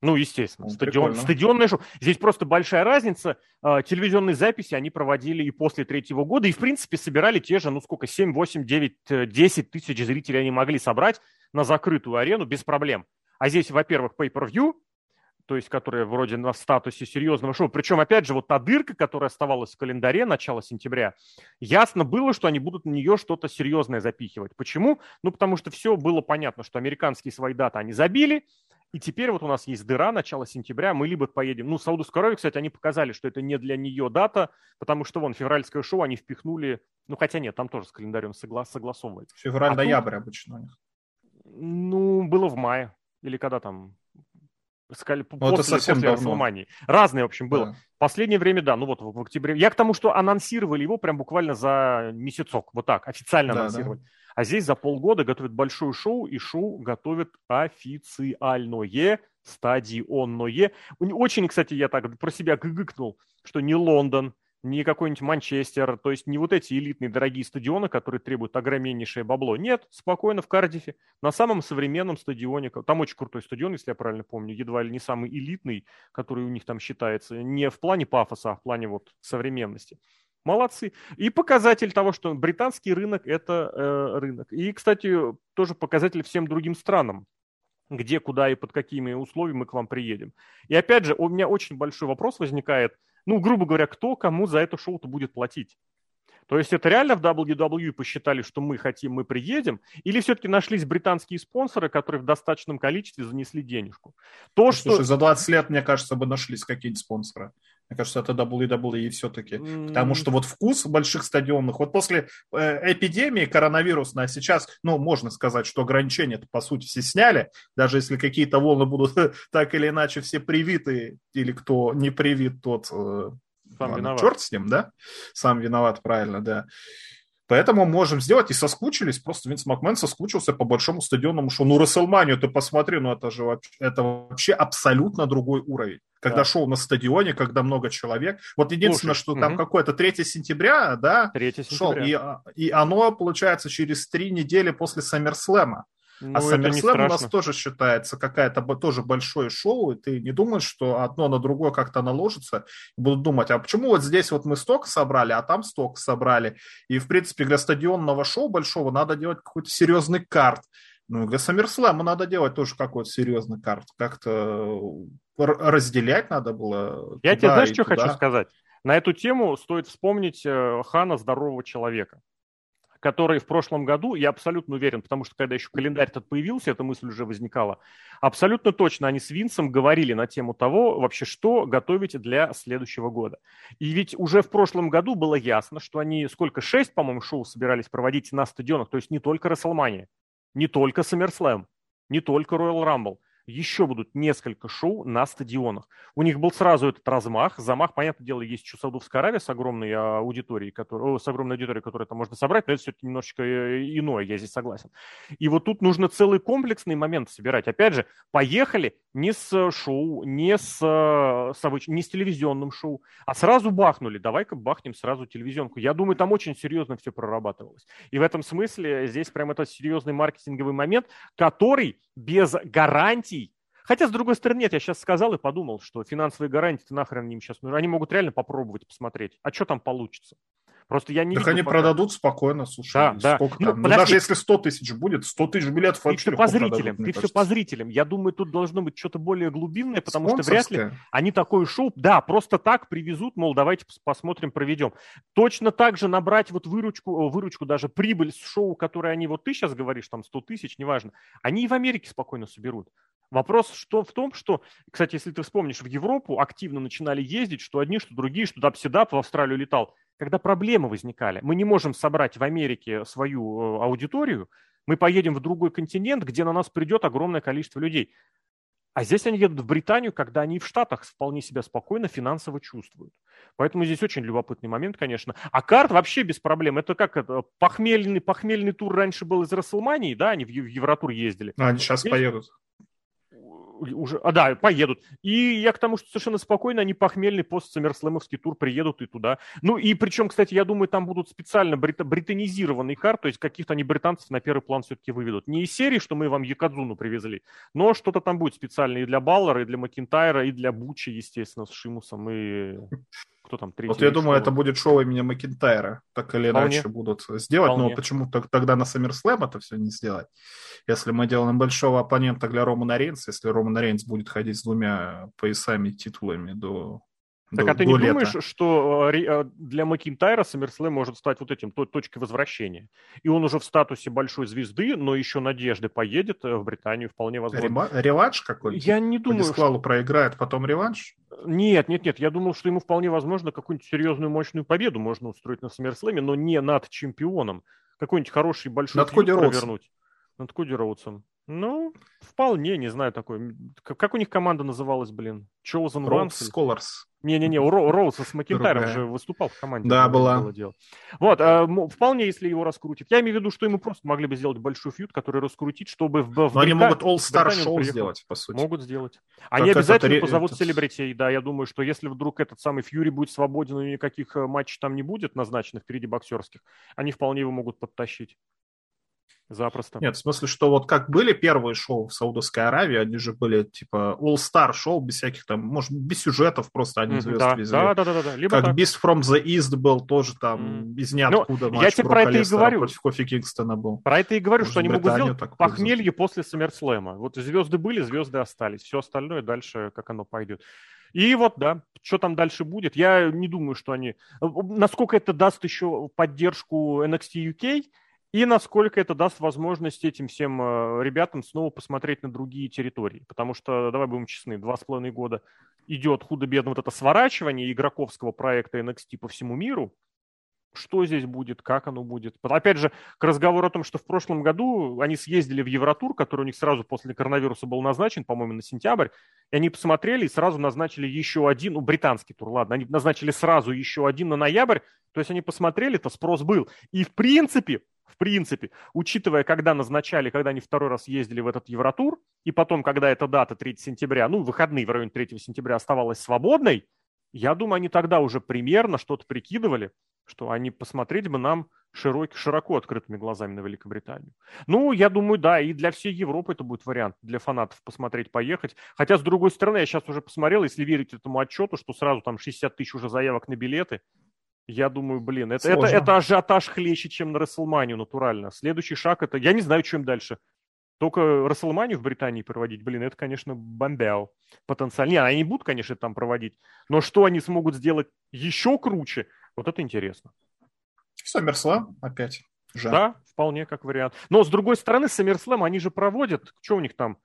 Ну, естественно, ну, стадион, стадионное шоу. Здесь просто большая разница. А, телевизионные записи они проводили и после третьего года, и, в принципе, собирали те же, ну, сколько, 7, 8, 9, 10 тысяч зрителей они могли собрать на закрытую арену без проблем. А здесь, во-первых, pay-per-view, то есть которая вроде на статусе серьезного шоу. Причем, опять же, вот та дырка, которая оставалась в календаре начала сентября, ясно было, что они будут на нее что-то серьезное запихивать. Почему? Ну, потому что все было понятно, что американские свои даты они забили, и теперь вот у нас есть дыра, начало сентября, мы либо поедем... Ну, Саудовскую Аравию, кстати, они показали, что это не для нее дата, потому что, вон, февральское шоу они впихнули... Ну, хотя нет, там тоже с календарем согла... согласовывали. Февраль-ноябрь а тут... обычно у них. Ну, было в мае. Или когда там... Сказали, ну, после, это совсем после Расселмании. Разные, в общем, было. Да. Последнее время, да, ну вот в, в октябре. Я к тому, что анонсировали его прям буквально за месяцок, вот так, официально да, анонсировали. Да. А здесь за полгода готовят большое шоу, и шоу готовят официальное, стадионное. Очень, кстати, я так про себя гыгыкнул, что не Лондон, не какой-нибудь Манчестер, то есть не вот эти элитные дорогие стадионы, которые требуют огромнейшее бабло. Нет, спокойно в Кардифе, на самом современном стадионе. Там очень крутой стадион, если я правильно помню, едва ли не самый элитный, который у них там считается. Не в плане пафоса, а в плане вот современности. Молодцы. И показатель того, что британский рынок – это э, рынок. И, кстати, тоже показатель всем другим странам, где, куда и под какими условиями мы к вам приедем. И опять же, у меня очень большой вопрос возникает, Ну, грубо говоря, кто кому за это шоу-то будет платить? То есть это реально в WWE посчитали, что мы хотим, мы приедем, или все-таки нашлись британские спонсоры, которые в достаточном количестве занесли денежку? То, ну, что... Слушай, за 20 лет, мне кажется, бы нашлись какие-нибудь спонсоры. Мне кажется, это WWE все-таки. Mm. Потому что вот вкус больших стадионных, вот после э, эпидемии коронавирусной, а сейчас, ну, можно сказать, что ограничения по сути все сняли, даже если какие-то волны будут так или иначе все привиты, или кто не привит, тот э, сам Ладно, виноват. Черт с ним, да? Сам виноват, правильно, да. Поэтому можем сделать. И соскучились. Просто Винс Макмен соскучился по большому стадионному шоу. Ну, Расселманию ты посмотри, ну это же вообще, это вообще абсолютно другой уровень. Когда да. шоу на стадионе, когда много человек. Вот единственное, Слушай, что угу. там какое-то 3 сентября, да, 3 сентября. шел. И, и оно, получается, через три недели после Саммерслэма. Ну, а SummerSlam у нас тоже считается какая-то тоже большое шоу, и ты не думаешь, что одно на другое как-то наложится, и будут думать, а почему вот здесь вот мы столько собрали, а там столько собрали. И, в принципе, для стадионного шоу большого надо делать какой-то серьезный карт. Ну, для SummerSlam надо делать тоже какой-то серьезный карт. Как-то разделять надо было. Я тебе знаешь, что туда. хочу сказать? На эту тему стоит вспомнить э, Хана Здорового Человека который в прошлом году, я абсолютно уверен, потому что когда еще календарь этот появился, эта мысль уже возникала, абсолютно точно они с Винсом говорили на тему того, вообще, что готовить для следующего года. И ведь уже в прошлом году было ясно, что они сколько, шесть, по-моему, шоу собирались проводить на стадионах, то есть не только Расселмания, не только SummerSlam, не только Royal Rumble, еще будут несколько шоу на стадионах. У них был сразу этот размах. Замах, понятное дело, есть еще Саудовская Аравия с огромной аудиторией, который, с огромной аудиторией, которую там можно собрать, но это все-таки немножечко э, иное, я здесь согласен. И вот тут нужно целый комплексный момент собирать. Опять же, поехали не с шоу, не с, э, с, не с телевизионным шоу, а сразу бахнули. Давай-ка бахнем сразу телевизионку. Я думаю, там очень серьезно все прорабатывалось. И в этом смысле здесь прям это серьезный маркетинговый момент, который без гарантий Хотя, с другой стороны, нет, я сейчас сказал и подумал, что финансовые гарантии нахрен им сейчас нужны. Они могут реально попробовать посмотреть, а что там получится. Просто я не Так они пока... продадут спокойно, слушай. Да, да. Сколько ну, там? Ну, даже если 100 тысяч будет, 100 тысяч билетов Ты все по зрителям, продадут, ты все по зрителям. Я думаю, тут должно быть что-то более глубинное, потому что вряд ли они такое шоу, да, просто так привезут, мол, давайте посмотрим, проведем. Точно так же набрать вот выручку, выручку, даже прибыль с шоу, которое они, вот ты сейчас говоришь, там 100 тысяч, неважно, они и в Америке спокойно соберут. Вопрос что, в том, что, кстати, если ты вспомнишь, в Европу активно начинали ездить, что одни, что другие, что WWE в Австралию летал, когда проблемы возникали. Мы не можем собрать в Америке свою э, аудиторию, мы поедем в другой континент, где на нас придет огромное количество людей. А здесь они едут в Британию, когда они в Штатах вполне себя спокойно финансово чувствуют. Поэтому здесь очень любопытный момент, конечно. А карт вообще без проблем. Это как это, похмельный, похмельный тур раньше был из Расселмании, да, они в Евротур ездили. А они сейчас здесь... поедут уже, а, да, поедут. И я к тому, что совершенно спокойно они похмельный пост-саммерслэмовский тур приедут и туда. Ну и причем, кстати, я думаю, там будут специально брит- британизированные карты, то есть каких-то они британцев на первый план все-таки выведут. Не из серии, что мы вам Якадзуну привезли, но что-то там будет специально и для Баллера, и для Макинтайра, и для Бучи, естественно, с Шимусом, и кто там третий. Вот я думаю, шоу. это будет шоу имени Макинтайра, так или Вполне. иначе будут сделать, Вполне. но почему тогда на SummerSlam это все не сделать? Если мы делаем большого оппонента для Романа Рейнса, если Роман Рейнс будет ходить с двумя поясами, титулами до так до, а ты не лета. думаешь, что э, э, для Макинтайра SummerSlam может стать вот этим точкой возвращения? И он уже в статусе большой звезды, но еще надежды поедет э, в Британию вполне возможно. Рема- реванш какой-нибудь? Я не думаю. Дисклалу что... проиграет, потом реванш? Нет, нет, нет. Я думал, что ему вполне возможно какую-нибудь серьезную мощную победу можно устроить на SummerSlam, но не над чемпионом. Какой-нибудь хороший большой над Коди провернуть. Над Коди Роудсом. Ну, вполне, не знаю, такой. Как у них команда называлась, блин? Chosen Ones? Scholars. Не-не-не, у Роуза с Макентайром же выступал в команде. Да, была. Было дело. Вот, а, вполне, если его раскрутить. Я имею в виду, что ему просто могли бы сделать большой фьюд, который раскрутить, чтобы в, в Но они могут All-Star шоу сделать, по сути. Могут сделать. Они как обязательно это... позовут селебритей, да, я думаю, что если вдруг этот самый Фьюри будет свободен и никаких э, матчей там не будет назначенных впереди боксерских, они вполне его могут подтащить. Запросто. Нет, в смысле, что вот как были первые шоу в Саудовской Аравии, они же были типа All-Star шоу, без всяких там, может, без сюжетов просто они звезд да, везли. Да, да, да, да. Либо как так. Beast from the East был тоже там, mm. из ниоткуда ну, Я тебе про это и говорю. Против Кофи Кингстона был. Про это и говорю, может, что они могут сделать похмелье после Саммерслэма. Вот звезды были, звезды остались. Все остальное дальше, как оно пойдет. И вот, да, что там дальше будет, я не думаю, что они... Насколько это даст еще поддержку NXT UK, и насколько это даст возможность этим всем э, ребятам снова посмотреть на другие территории. Потому что, давай будем честны, два с половиной года идет худо-бедно вот это сворачивание игроковского проекта NXT по всему миру, что здесь будет, как оно будет. Опять же, к разговору о том, что в прошлом году они съездили в Евротур, который у них сразу после коронавируса был назначен, по-моему, на сентябрь, и они посмотрели и сразу назначили еще один, ну, британский тур, ладно, они назначили сразу еще один на ноябрь, то есть они посмотрели, то спрос был. И в принципе, в принципе, учитывая, когда назначали, когда они второй раз ездили в этот Евротур, и потом, когда эта дата 3 сентября, ну, выходные в районе 3 сентября оставалась свободной, я думаю, они тогда уже примерно что-то прикидывали, что они посмотреть бы нам широк, широко открытыми глазами на Великобританию. Ну, я думаю, да, и для всей Европы это будет вариант, для фанатов посмотреть, поехать. Хотя, с другой стороны, я сейчас уже посмотрел, если верить этому отчету, что сразу там 60 тысяч уже заявок на билеты, я думаю, блин, это, это, это ажиотаж хлеще, чем на Расселманию, натурально. Следующий шаг это, я не знаю, чем дальше. Только Расселманию в Британии проводить, блин, это, конечно, бомбяу. Потенциально. Не, они не будут, конечно, там проводить. Но что они смогут сделать еще круче, вот это интересно. SummerSlam опять. Жар. Да, вполне как вариант. Но, с другой стороны, SummerSlam они же проводят, что у них там,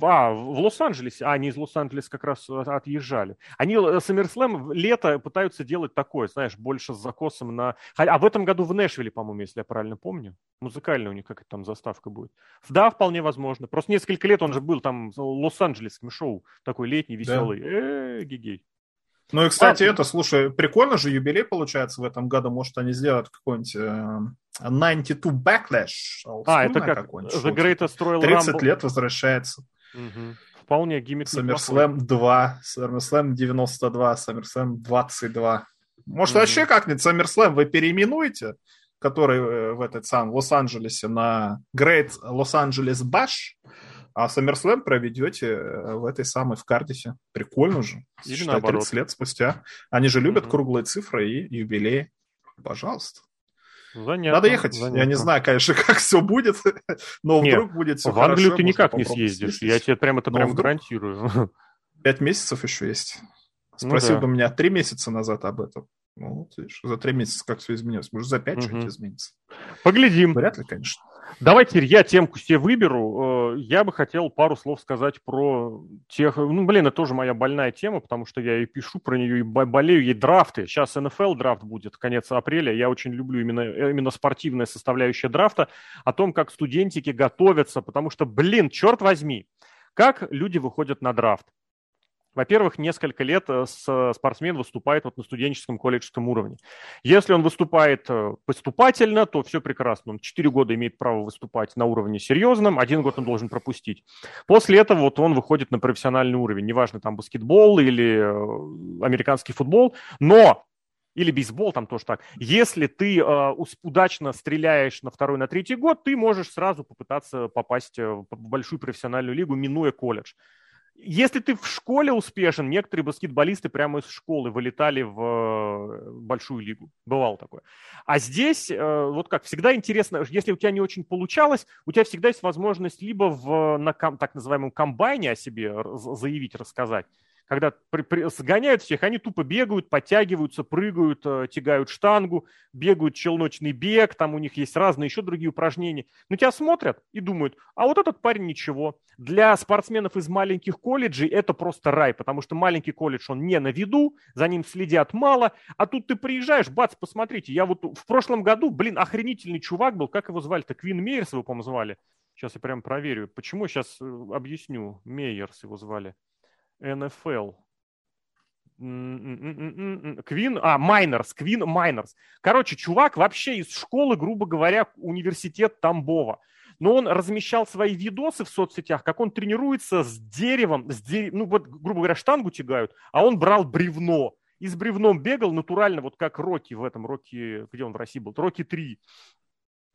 а, в Лос-Анджелесе, а, они из Лос-Анджелеса как раз отъезжали. Они э, SummerSlam лето пытаются делать такое, знаешь, больше с закосом на... А в этом году в Нэшвилле, по-моему, если я правильно помню. Музыкальная у них какая-то там заставка будет. Да, вполне возможно. Просто несколько лет он же был там лос-анджелесским шоу, такой летний, веселый. Да. Э, гигей. Ну и, кстати, а, это, слушай, прикольно же, юбилей получается в этом году. Может, они сделают какой-нибудь э, 92 Backlash. А, это как The Greatest Royal 30 Rumble. лет возвращается. Угу. Вполне гиммик SummerSlam 2, SummerSlam 92, SummerSlam 22. Может, угу. вообще как-нибудь SummerSlam вы переименуете, который э, в этот сам Лос-Анджелесе на Great Los Angeles Bash, а SummerSlam проведете э, в этой самой, в Кардисе. Прикольно же. Или Считай, наоборот. 30 лет спустя. Они же любят mm круглые цифры и юбилеи. Пожалуйста. Занятно, Надо ехать. Занятно. Я не знаю, конечно, как все будет, но Нет, вдруг будет все в хорошо. Англию ты никак не съездишь. Съездить. Я тебе прямо это прям гарантирую. Пять месяцев еще есть. Ну Спросил ну, да. бы меня три месяца назад об этом. Ну, вот, видишь, за три месяца как все изменилось. Может, за пять угу. что-нибудь изменится. Поглядим. Вряд ли, конечно. Давайте я темку себе выберу. Э, я бы хотел пару слов сказать про тех... Ну, блин, это тоже моя больная тема, потому что я и пишу про нее, и болею ей драфты. Сейчас НФЛ драфт будет, конец апреля. Я очень люблю именно, именно спортивная составляющая драфта, о том, как студентики готовятся, потому что, блин, черт возьми, как люди выходят на драфт. Во-первых, несколько лет э, спортсмен выступает вот на студенческом колледжском уровне. Если он выступает э, поступательно, то все прекрасно. Он 4 года имеет право выступать на уровне серьезном, один год он должен пропустить. После этого вот он выходит на профессиональный уровень. Неважно, там баскетбол или э, американский футбол. Но или бейсбол, там тоже так. Если ты э, удачно стреляешь на второй, на третий год, ты можешь сразу попытаться попасть в большую профессиональную лигу, минуя колледж. Если ты в школе успешен, некоторые баскетболисты прямо из школы вылетали в э, большую лигу. Бывало такое. А здесь, э, вот как всегда интересно, если у тебя не очень получалось, у тебя всегда есть возможность либо в на так называемом комбайне о себе заявить, рассказать, когда при, при, сгоняют всех, они тупо бегают, подтягиваются, прыгают, э, тягают штангу, бегают челночный бег, там у них есть разные еще другие упражнения. Но тебя смотрят и думают, а вот этот парень ничего. Для спортсменов из маленьких колледжей это просто рай, потому что маленький колледж, он не на виду, за ним следят мало, а тут ты приезжаешь, бац, посмотрите, я вот в прошлом году, блин, охренительный чувак был, как его звали-то, Квин Мейерс его, по-моему, звали. Сейчас я прям проверю. Почему? Сейчас э, объясню. Мейерс его звали. НФЛ. Квин, а, Майнерс, Квин Майнерс. Короче, чувак вообще из школы, грубо говоря, университет Тамбова. Но он размещал свои видосы в соцсетях, как он тренируется с деревом, с дерев... ну вот, грубо говоря, штангу тягают, а он брал бревно. И с бревном бегал натурально, вот как Рокки в этом, Рокки, где он в России был, Рокки 3.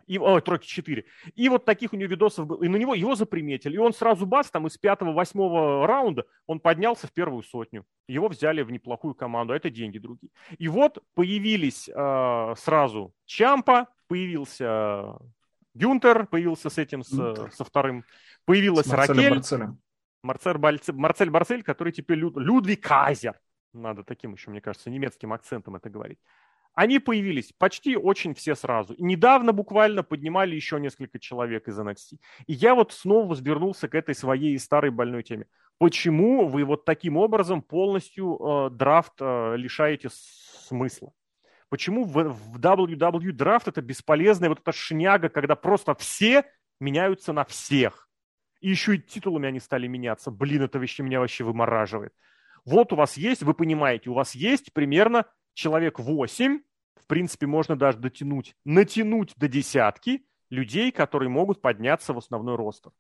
И, ой, тройки 4. И вот таких у него видосов было. И на него его заприметили. И он сразу бас, там из пятого-восьмого раунда он поднялся в первую сотню. Его взяли в неплохую команду, а это деньги другие. И вот появились э, сразу Чампа, появился Гюнтер, появился с этим, с, со вторым. Появилась с Ракель. Марцелем. Марцель, Бальце, Марцель Барцель, который теперь Люд, Людвиг Казер. Надо таким еще, мне кажется, немецким акцентом это говорить. Они появились почти очень все сразу. Недавно буквально поднимали еще несколько человек из NXT. И я вот снова возвернулся к этой своей старой больной теме. Почему вы вот таким образом полностью э, драфт э, лишаете смысла? Почему в, в WWE драфт это бесполезная вот эта шняга, когда просто все меняются на всех? И еще и титулами они стали меняться. Блин, это вообще меня вообще вымораживает. Вот у вас есть, вы понимаете, у вас есть примерно человек 8, в принципе, можно даже дотянуть, натянуть до десятки людей, которые могут подняться в основной ростер.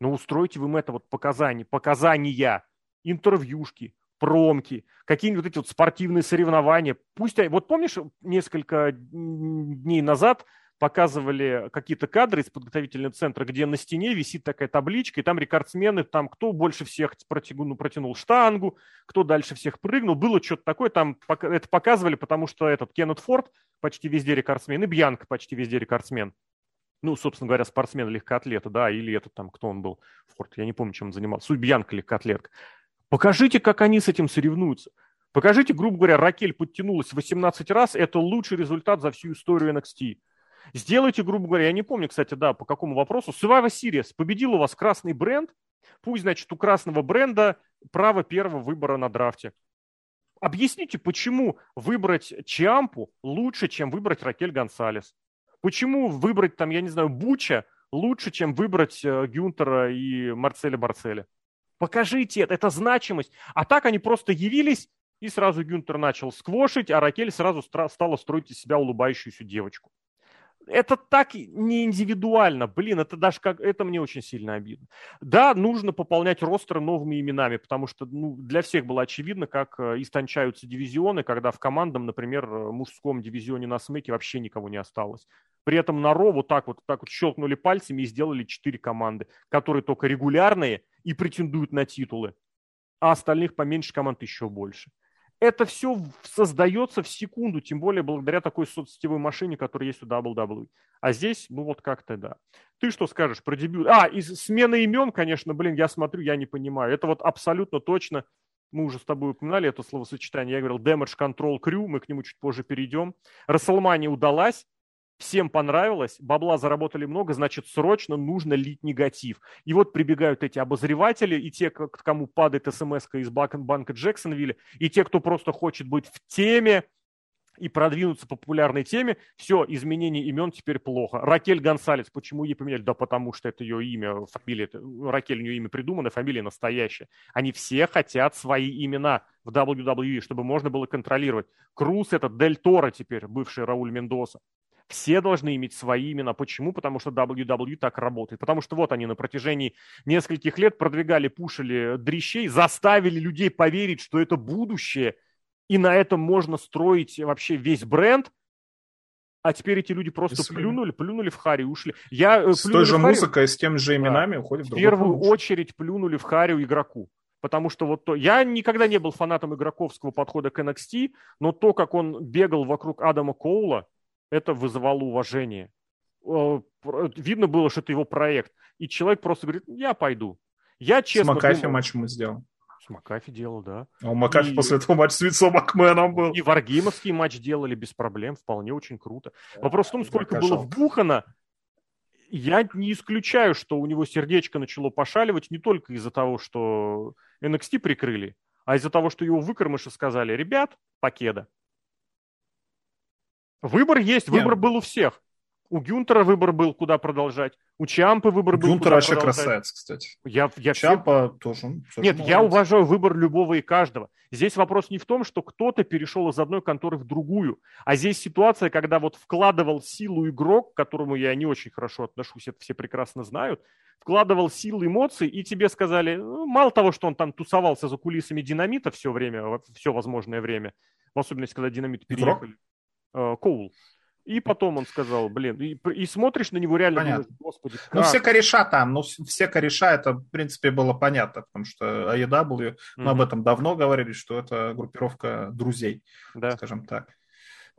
Но устройте вы им это вот показания, показания, интервьюшки, промки, какие-нибудь вот эти вот спортивные соревнования. Пусть, вот помнишь, несколько дней назад показывали какие-то кадры из подготовительного центра, где на стене висит такая табличка, и там рекордсмены, там кто больше всех протянул, ну, протянул штангу, кто дальше всех прыгнул. Было что-то такое, там это показывали, потому что этот Кеннет Форд почти везде рекордсмен, и Бьянка почти везде рекордсмен. Ну, собственно говоря, спортсмен легкоатлета, да, или этот там, кто он был, Форд, я не помню, чем он занимался. Бьянка легкоатлетка. Покажите, как они с этим соревнуются. Покажите, грубо говоря, Ракель подтянулась 18 раз, это лучший результат за всю историю NXT. Сделайте, грубо говоря, я не помню, кстати, да, по какому вопросу. Survivor Series победил у вас красный бренд. Пусть, значит, у красного бренда право первого выбора на драфте. Объясните, почему выбрать Чиампу лучше, чем выбрать Ракель Гонсалес? Почему выбрать, там, я не знаю, Буча лучше, чем выбрать э, Гюнтера и Марцеля Барцеля? Покажите это, это значимость. А так они просто явились, и сразу Гюнтер начал сквошить, а Ракель сразу стала строить из себя улыбающуюся девочку это так не индивидуально. Блин, это даже как... Это мне очень сильно обидно. Да, нужно пополнять ростеры новыми именами, потому что ну, для всех было очевидно, как э, истончаются дивизионы, когда в командном, например, э, мужском дивизионе на Смеке вообще никого не осталось. При этом на Ро вот так вот, так вот щелкнули пальцами и сделали четыре команды, которые только регулярные и претендуют на титулы, а остальных поменьше команд еще больше это все создается в секунду, тем более благодаря такой соцсетевой машине, которая есть у WWE. А здесь, ну вот как-то да. Ты что скажешь про дебют? А, и смена имен, конечно, блин, я смотрю, я не понимаю. Это вот абсолютно точно, мы уже с тобой упоминали это словосочетание, я говорил Damage Control Crew, мы к нему чуть позже перейдем. Расселмания удалась, всем понравилось, бабла заработали много, значит, срочно нужно лить негатив. И вот прибегают эти обозреватели, и те, кому падает смс из банка Джексонвилля, и те, кто просто хочет быть в теме, и продвинуться по популярной теме, все, изменение имен теперь плохо. Ракель Гонсалес, почему ей поменяли? Да потому что это ее имя, фамилия, Ракель у нее имя придумано, фамилия настоящая. Они все хотят свои имена в WWE, чтобы можно было контролировать. Круз это Дель Торо теперь, бывший Рауль Мендоса. Все должны иметь свои имена. Почему? Потому что WWE так работает. Потому что вот они на протяжении нескольких лет продвигали, пушили дрищей, заставили людей поверить, что это будущее, и на этом можно строить вообще весь бренд, а теперь эти люди просто Если... плюнули, плюнули в Хари, ушли. Я, э, с той же Хари... музыкой, с теми же именами да. уходит в В первую помощь. очередь плюнули в Харю игроку. Потому что вот то... Я никогда не был фанатом игроковского подхода к NXT, но то, как он бегал вокруг Адама Коула, это вызывало уважение. Видно было, что это его проект. И человек просто говорит, я пойду. Я честно С Макафи думал... матч мы сделал. С Макафи делал, да. А у Макафи и... после этого матч с Винсом Макмэном был. И WarGame овский матч делали без проблем, вполне очень круто. Вопрос в том, сколько было вбухано. Я не исключаю, что у него сердечко начало пошаливать не только из-за того, что NXT прикрыли, а из-за того, что его выкормыши сказали, ребят, покеда. Выбор есть, выбор Нет. был у всех. У Гюнтера выбор был, куда продолжать. У Чампы выбор был, Гюнтер вообще продолжать. красавец, кстати. Я, я Чампа все... тоже. тоже Нет, молодец. я уважаю выбор любого и каждого. Здесь вопрос не в том, что кто-то перешел из одной конторы в другую, а здесь ситуация, когда вот вкладывал силу игрок, к которому я не очень хорошо отношусь, это все прекрасно знают, вкладывал силы, эмоции, и тебе сказали, ну, мало того, что он там тусовался за кулисами динамита все время, все возможное время, в особенности, когда динамит переехали. Игрок? Э, Коул. И потом он сказал, блин, и, и смотришь на него реально, понятно. думаешь, господи, ну, как? Ну, все кореша там, ну, все кореша, это, в принципе, было понятно, потому что AEW, мы mm-hmm. об этом давно говорили, что это группировка друзей, да. скажем так.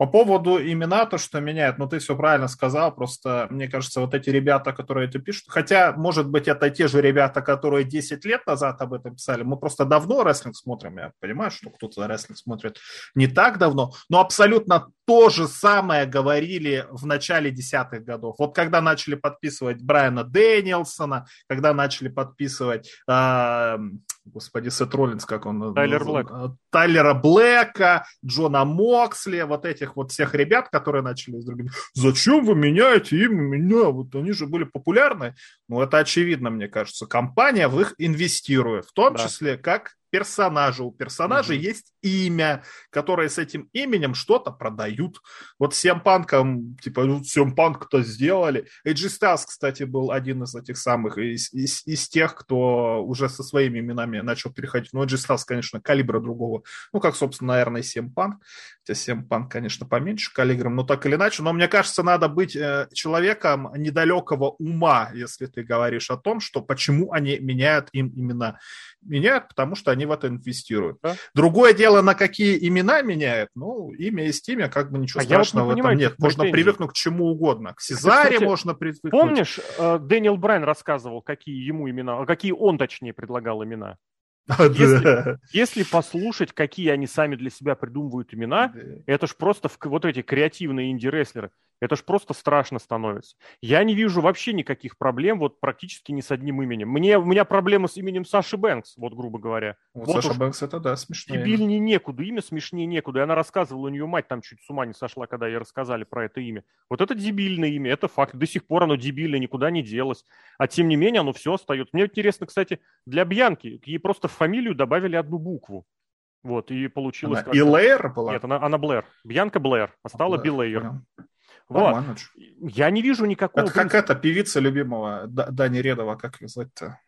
По поводу имена, то, что меняет, ну, ты все правильно сказал, просто, мне кажется, вот эти ребята, которые это пишут, хотя, может быть, это те же ребята, которые 10 лет назад об этом писали, мы просто давно рестлинг смотрим, я понимаю, что кто-то рестлинг смотрит не так давно, но абсолютно то же самое говорили в начале десятых годов. Вот когда начали подписывать Брайана Дэниелсона, когда начали подписывать, э, господи, Сет Роллинс, как он? Тайлер Блэк. Тайлера Блэка, Джона Моксли, вот этих вот всех ребят, которые начали с другими. Зачем вы меняете имя меня? Вот они же были популярны. Ну, это очевидно, мне кажется. Компания в их инвестирует, в том да. числе как персонажа. У персонажа mm-hmm. есть имя, которое с этим именем что-то продают. Вот всем панкам, типа, ну, всем панк-то сделали. AJ Styles, кстати, был один из этих самых, из, из, из тех, кто уже со своими именами начал переходить. Ну, AJ Styles, конечно, калибра другого. Ну, как, собственно, наверное, 7 панк. Хотя 7 панк, конечно, поменьше калибром, но так или иначе. Но мне кажется, надо быть э, человеком недалекого ума, если ты говоришь о том, что почему они меняют им имена меняют, потому что они в это инвестируют. Да? Другое дело, на какие имена меняют, ну, имя есть имя, как бы ничего а страшного вот не в этом нет. Можно привыкнуть к чему угодно. К Сезаре Кстати, можно привыкнуть. Помнишь, э, Дэниел Брайан рассказывал, какие ему имена, какие он, точнее, предлагал имена? Если, если послушать, какие они сами для себя придумывают имена, да. это ж просто в, вот эти креативные инди-рестлеры. Это ж просто страшно становится. Я не вижу вообще никаких проблем, вот практически ни с одним именем. Мне, у меня проблемы с именем Саши Бэнкс, вот грубо говоря. Вот, вот Саша Бэнкс, это да, смешно. Дебильнее некуда, имя смешнее некуда. И она рассказывала, у нее мать там чуть с ума не сошла, когда ей рассказали про это имя. Вот это дебильное имя, это факт. До сих пор оно дебильное, никуда не делось. А тем не менее, оно все остается. Мне интересно, кстати, для Бьянки, ей просто в фамилию добавили одну букву. Вот, и получилось... Она Илэйр была? Нет, она, она Блэр. Бьянка Блэр, а стала Билэйр. Вот. Я не вижу никакого... Это как эта певица любимого Дани Редова, как ее звать-то?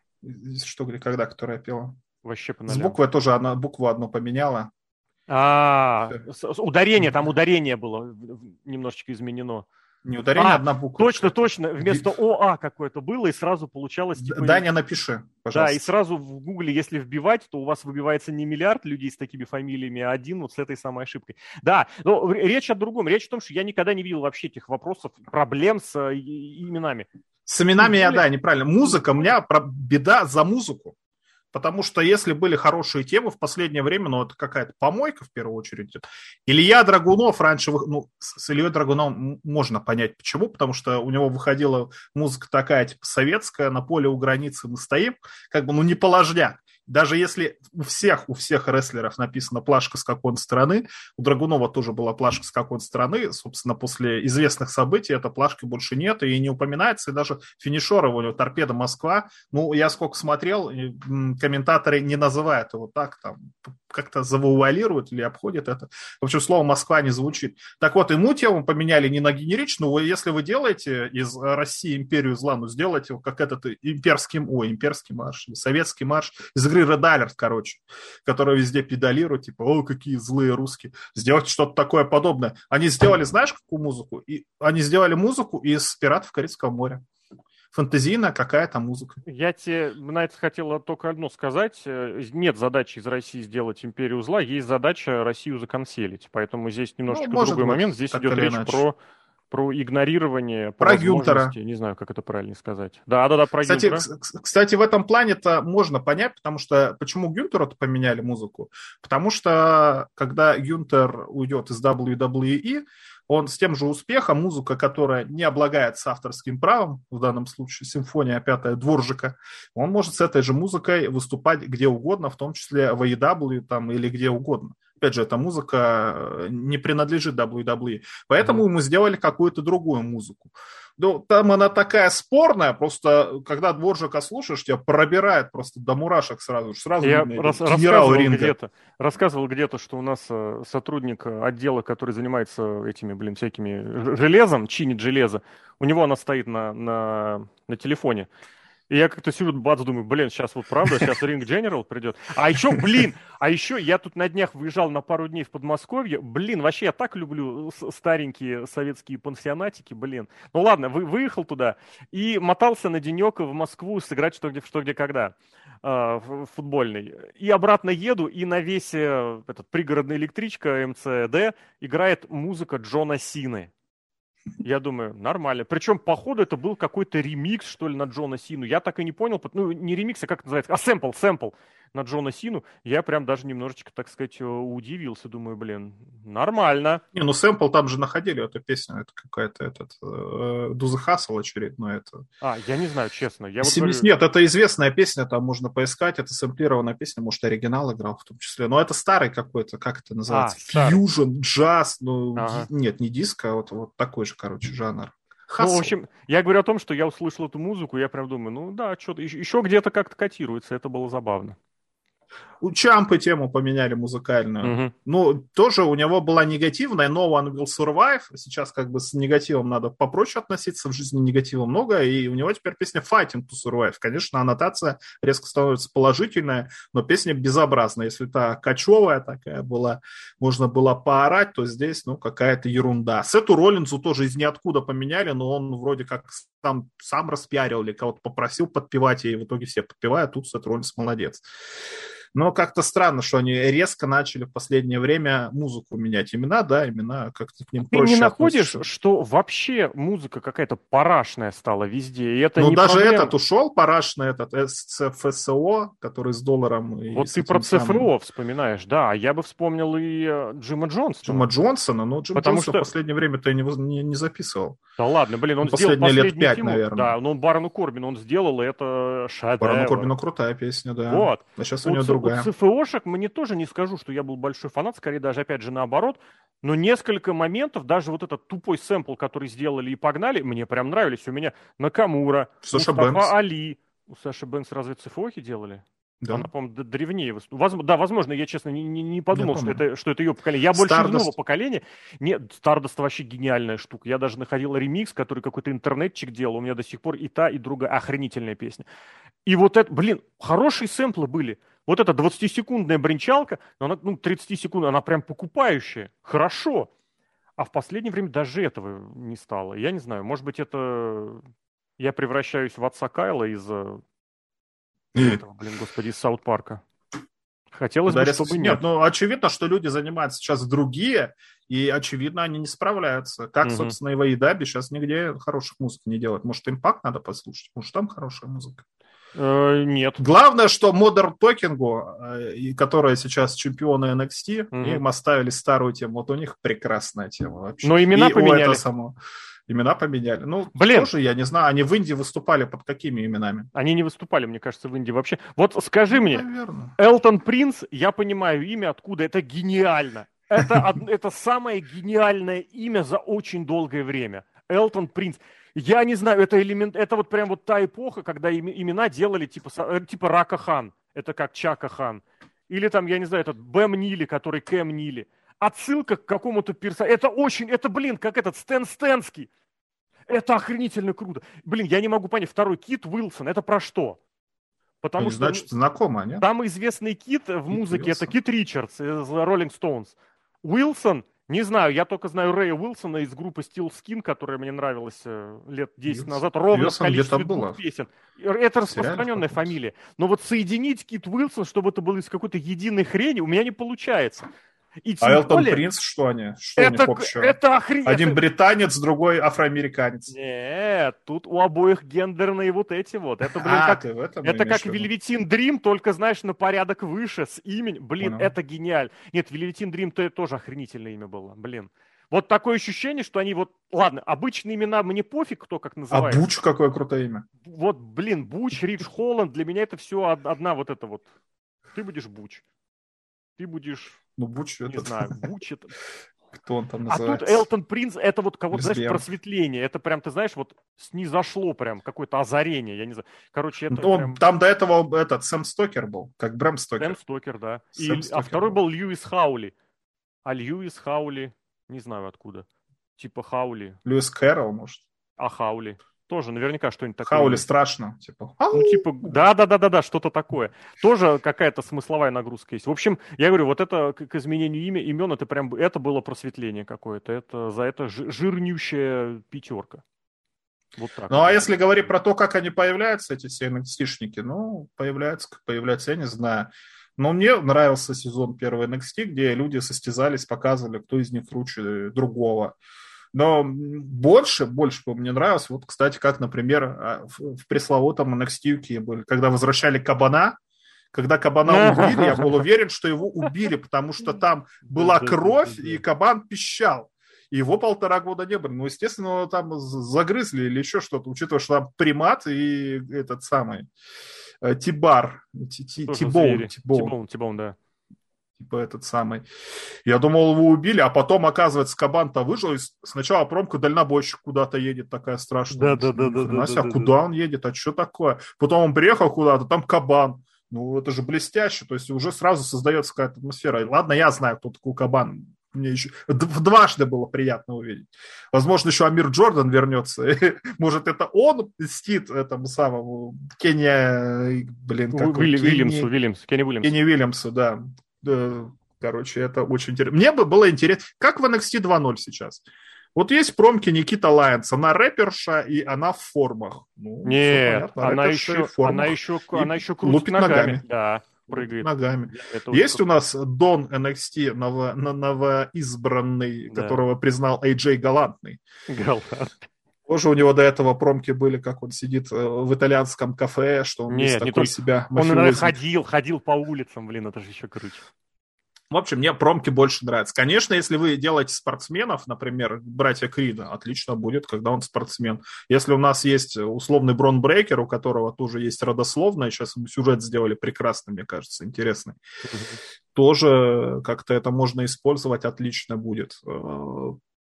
Что, где, когда, которая пела? Вообще по С буквой тоже она букву одну поменяла. А, ударение, там ударение было немножечко изменено. Не ударение, а, одна буква. Точно, точно. Вместо ОА какое-то было, и сразу получалось... Типа, Даня, напиши, пожалуйста. Да, и сразу в Гугле, если вбивать, то у вас выбивается не миллиард людей с такими фамилиями, а один вот с этой самой ошибкой. Да, но речь о другом. Речь о том, что я никогда не видел вообще этих вопросов, проблем с э, именами. С именами я, да, неправильно. Музыка, у меня беда за музыку. Потому что если были хорошие темы в последнее время, ну, это какая-то помойка в первую очередь. Илья Драгунов раньше, ну, с Ильей Драгуновым можно понять почему, потому что у него выходила музыка такая, типа, советская, на поле у границы мы стоим, как бы, ну, не положняк. Даже если у всех, у всех рестлеров написано плашка с какой-то стороны, у Драгунова тоже была плашка с какой-то стороны, собственно, после известных событий эта плашки больше нет и не упоминается, и даже финишер его, торпеда Москва, ну, я сколько смотрел, комментаторы не называют его так, там, как-то завуалируют или обходят это. В общем, слово «Москва» не звучит. Так вот, ему тему поменяли не на генеричную, если вы делаете из России империю зла, ну, сделайте его как этот имперский, ой, имперский марш, советский марш из игры Red Alert, короче, который везде педалирует, типа, о, какие злые русские. Сделать что-то такое подобное. Они сделали, знаешь, какую музыку? И они сделали музыку из «Пиратов Карибского моря» фантазийная какая-то музыка. Я тебе на это хотел только одно сказать. Нет задачи из России сделать империю зла, есть задача Россию законселить. Поэтому здесь немножечко ну, другой быть, момент. Здесь идет речь иначе. про про игнорирование, про Гюнтера. Не знаю, как это правильно сказать. Да, да, да, про кстати, Гюнтера. Кстати, в этом плане-то можно понять, потому что почему Гюнтеру-то поменяли музыку? Потому что когда Гюнтер уйдет из WWE, он с тем же успехом, музыка, которая не облагается авторским правом, в данном случае симфония пятая Дворжика, он может с этой же музыкой выступать где угодно, в том числе в AEW там, или где угодно. Опять же, эта музыка э, не принадлежит WWE. Поэтому mm-hmm. мы сделали какую-то другую музыку. Ну, там она такая спорная, просто когда Дворжика слушаешь, тебя пробирает просто до мурашек сразу. сразу Я рас, рассказывал где-то, рассказывал где-то, что у нас э, сотрудник отдела, который занимается этими, блин, всякими железом, чинит железо, у него она стоит на, на, на телефоне. И я как-то сижу, бац, думаю, блин, сейчас вот правда, сейчас Ринг General придет. А еще, блин, а еще я тут на днях выезжал на пару дней в Подмосковье. Блин, вообще я так люблю старенькие советские пансионатики, блин. Ну ладно, вы, выехал туда и мотался на денек в Москву сыграть что где, что где когда. э, футбольный. И обратно еду, и на весе этот пригородная электричка МЦД играет музыка Джона Сины. Я думаю, нормально. Причем, походу, это был какой-то ремикс, что ли, на Джона Сину. Я так и не понял. Ну, не ремикс, а как это называется? А сэмпл, сэмпл на Джона Сину, я прям даже немножечко, так сказать, э, удивился. Думаю, блин, нормально. Не, ну сэмпл там же находили эту песню. Это какая-то этот э, Дуза Хасл очередной. Это... А, я не знаю, честно. Я 70... вот говорю... Нет, это известная песня, там можно поискать. Это сэмплированная песня, может, оригинал играл в том числе. Но это старый какой-то, как это называется? А, Фьюжн, джаз. Ну, ага. нет, не диско, а вот, вот такой же, короче, жанр. Хасл. Ну, в общем, я говорю о том, что я услышал эту музыку, я прям думаю, ну да, что-то еще, еще где-то как-то котируется, это было забавно. У Чампы тему поменяли музыкальную. Угу. Ну, тоже у него была негативная, No One Will Survive. Сейчас как бы с негативом надо попроще относиться, в жизни негатива много, и у него теперь песня Fighting to Survive. Конечно, аннотация резко становится положительная, но песня безобразная. Если та кочевая такая была, можно было поорать, то здесь, ну, какая-то ерунда. Сету Роллинзу тоже из ниоткуда поменяли, но он вроде как там сам распиарил или кого-то попросил подпевать, и в итоге все подпевают, тут Сет Роллинз молодец. Но как-то странно, что они резко начали в последнее время музыку менять. Имена, да, имена как-то к ним Ты проще не находишь, относишься. что вообще музыка какая-то парашная стала везде? И это ну, даже проблема. этот ушел, парашный этот ЦФСО, который с долларом. Вот ты про ЦФО самым... вспоминаешь, да. А я бы вспомнил и э, Джима Джонсона. Джима Джонсона? Ну, Джим Потому Джонсон что... в последнее время ты не, не, не записывал. Да ладно, блин, он последние сделал последние лет пять, фильм, наверное. Да, ну Барону Корбину он сделал, и это шедевр. Барону Корбину крутая песня, да. Вот. А сейчас у, у него другая другая. У ЦФОшек мне тоже не скажу, что я был большой фанат, скорее даже, опять же, наоборот. Но несколько моментов, даже вот этот тупой сэмпл, который сделали и погнали, мне прям нравились. У меня Накамура, Саша Бэнкс. Али. У Саши Бэнкс разве ЦФОхи делали? Да. Она, по-моему, древнее. Да, возможно, я, честно, не, не, подумал, что это, что это ее поколение. Я больше нового поколения. Нет, Stardust вообще гениальная штука. Я даже находил ремикс, который какой-то интернетчик делал. У меня до сих пор и та, и другая охренительная песня. И вот это, блин, хорошие сэмплы были. Вот эта 20-секундная бренчалка, она, ну, 30 секунд, она прям покупающая. Хорошо. А в последнее время даже этого не стало. Я не знаю, может быть, это я превращаюсь в отца Кайла из этого, блин, господи, из Саут Парка. Хотелось бы, чтобы нет. Нет, ну, очевидно, что люди занимаются сейчас другие, и, очевидно, они не справляются. Как, угу. собственно, и в Айдабе сейчас нигде хороших музык не делают. Может, импакт надо послушать? Может, там хорошая музыка? Э, нет. Главное, что Modern Talking, которая сейчас чемпионы NXT, угу. им оставили старую тему. Вот у них прекрасная тема вообще. Но имена и поменяли. Это само... Имена поменяли. Ну, Блин. тоже, я не знаю, они в Индии выступали под какими именами? Они не выступали, мне кажется, в Индии вообще. Вот скажи ну, мне, наверное. Элтон Принц, я понимаю имя, откуда, это гениально. Это, это самое гениальное имя за очень долгое время. Элтон Принц. Я не знаю, это элемент, это вот прям вот та эпоха, когда имена делали типа, э, типа Рака Хан, это как Чака Хан. Или там, я не знаю, этот Бэм Нили, который Кэм Нили. Отсылка к какому-то персонажу. Это очень, это, блин, как этот Стэн Стэнский. Это охренительно круто. Блин, я не могу понять, второй Кит Уилсон, это про что? Потому ну, что значит, знакомо, нет? Самый известный Кит в музыке Кит это Кит Ричардс из Rolling Stones. Уилсон не знаю, я только знаю Рэя Уилсона из группы Steel Skin, которая мне нравилась э, лет 10 Уилсон. назад, ровно Уилсон в количестве двух песен. Это распространенная фамилия. Но вот соединить Кит Уилсон, чтобы это было из какой-то единой хрени, у меня не получается. И а Элтон более, Принц, что они? Что это, у них общего? Это охренеть. Один это... британец, другой афроамериканец. Нет, тут у обоих гендерные вот эти вот. Это, блин, а, как, это как Вельветин Дрим, только, знаешь, на порядок выше, с именем. Блин, Понял. это гениально. Нет, Вельветин Дрим то тоже охренительное имя было, блин. Вот такое ощущение, что они вот... Ладно, обычные имена мне пофиг, кто как называет. А Буч какое крутое имя. Вот, блин, Буч, Ридж Холланд, для меня это все одна вот это вот. Ты будешь Буч. Ты будешь ну, Буч Не знаю, Буч это... Кто он там называется? А тут Элтон Принц, это вот кого-то, знаешь, просветление. Это прям, ты знаешь, вот снизошло прям, какое-то озарение, я не знаю. Короче, это ну, прям... Там до этого этот Сэм Стокер был, как Брэм Стокер. Сэм Стокер, да. И, Сэм Стокер а второй был. был Льюис Хаули. А Льюис Хаули, не знаю откуда. Типа Хаули. Льюис Кэрролл, может. А Хаули. Тоже наверняка что-нибудь такое. Хаули страшно, типа. Ну, типа, да-да-да-да-да, что-то такое. Тоже какая-то смысловая нагрузка есть. В общем, я говорю, вот это к изменению имя, имен, это прям, это было просветление какое-то. Это за это жирнющая пятерка. Вот так. Ну, а если говорить про то, как они появляются, эти все NXT-шники, ну, появляются, как появляются, я не знаю. Но мне нравился сезон первый NXT, где люди состязались, показывали, кто из них круче другого. Но больше, больше бы мне нравилось, вот, кстати, как, например, а, в пресловутом NXT UK были, когда возвращали Кабана, когда Кабана убили, я был уверен, что его убили, потому что там была кровь, и Кабан пищал. Его полтора года не было. Ну, естественно, там загрызли или еще что-то, учитывая, что там примат и этот самый э, Тибар. Тибоун. Тибоун, Тибоун, да типа этот самый. Я думал, его убили, а потом, оказывается, Кабан-то выжил, и сначала промка дальнобойщик куда-то едет, такая страшная. Да-да-да. да, а куда он едет, а что такое? Потом он приехал куда-то, там Кабан. Ну, это же блестяще, то есть уже сразу создается какая-то атмосфера. ладно, я знаю, кто такой Кабан, мне еще дважды было приятно увидеть. Возможно, еще Амир Джордан вернется. Может, это он мстит этому самому Кенни... Блин, как Уилли, Кенни... Вильямсу, Кенни Уильямсу. Кенни Уильямсу, да. Короче, это очень интересно. Мне бы было интересно, как в NXT 2.0 сейчас. Вот есть промки Никита Лайонс, она рэперша, и она в формах. Ну, Нет, она еще, она еще, она еще крутит ногами. ногами. Да, прыгает. Ногами. Это есть у нас Дон NXT, ново, новоизбранный, да. которого признал AJ Галантный. Галантный. Тоже у него до этого промки были, как он сидит э, в итальянском кафе, что он Нет, не такой себя Он, наверное, ходил, ходил по улицам, блин, это же еще круче. В общем, мне промки больше нравятся. Конечно, если вы делаете спортсменов, например, братья Крида, отлично будет, когда он спортсмен. Если у нас есть условный Брон Брейкер, у которого тоже есть родословная, сейчас мы сюжет сделали прекрасный, мне кажется, интересный, тоже как-то это можно использовать, отлично будет.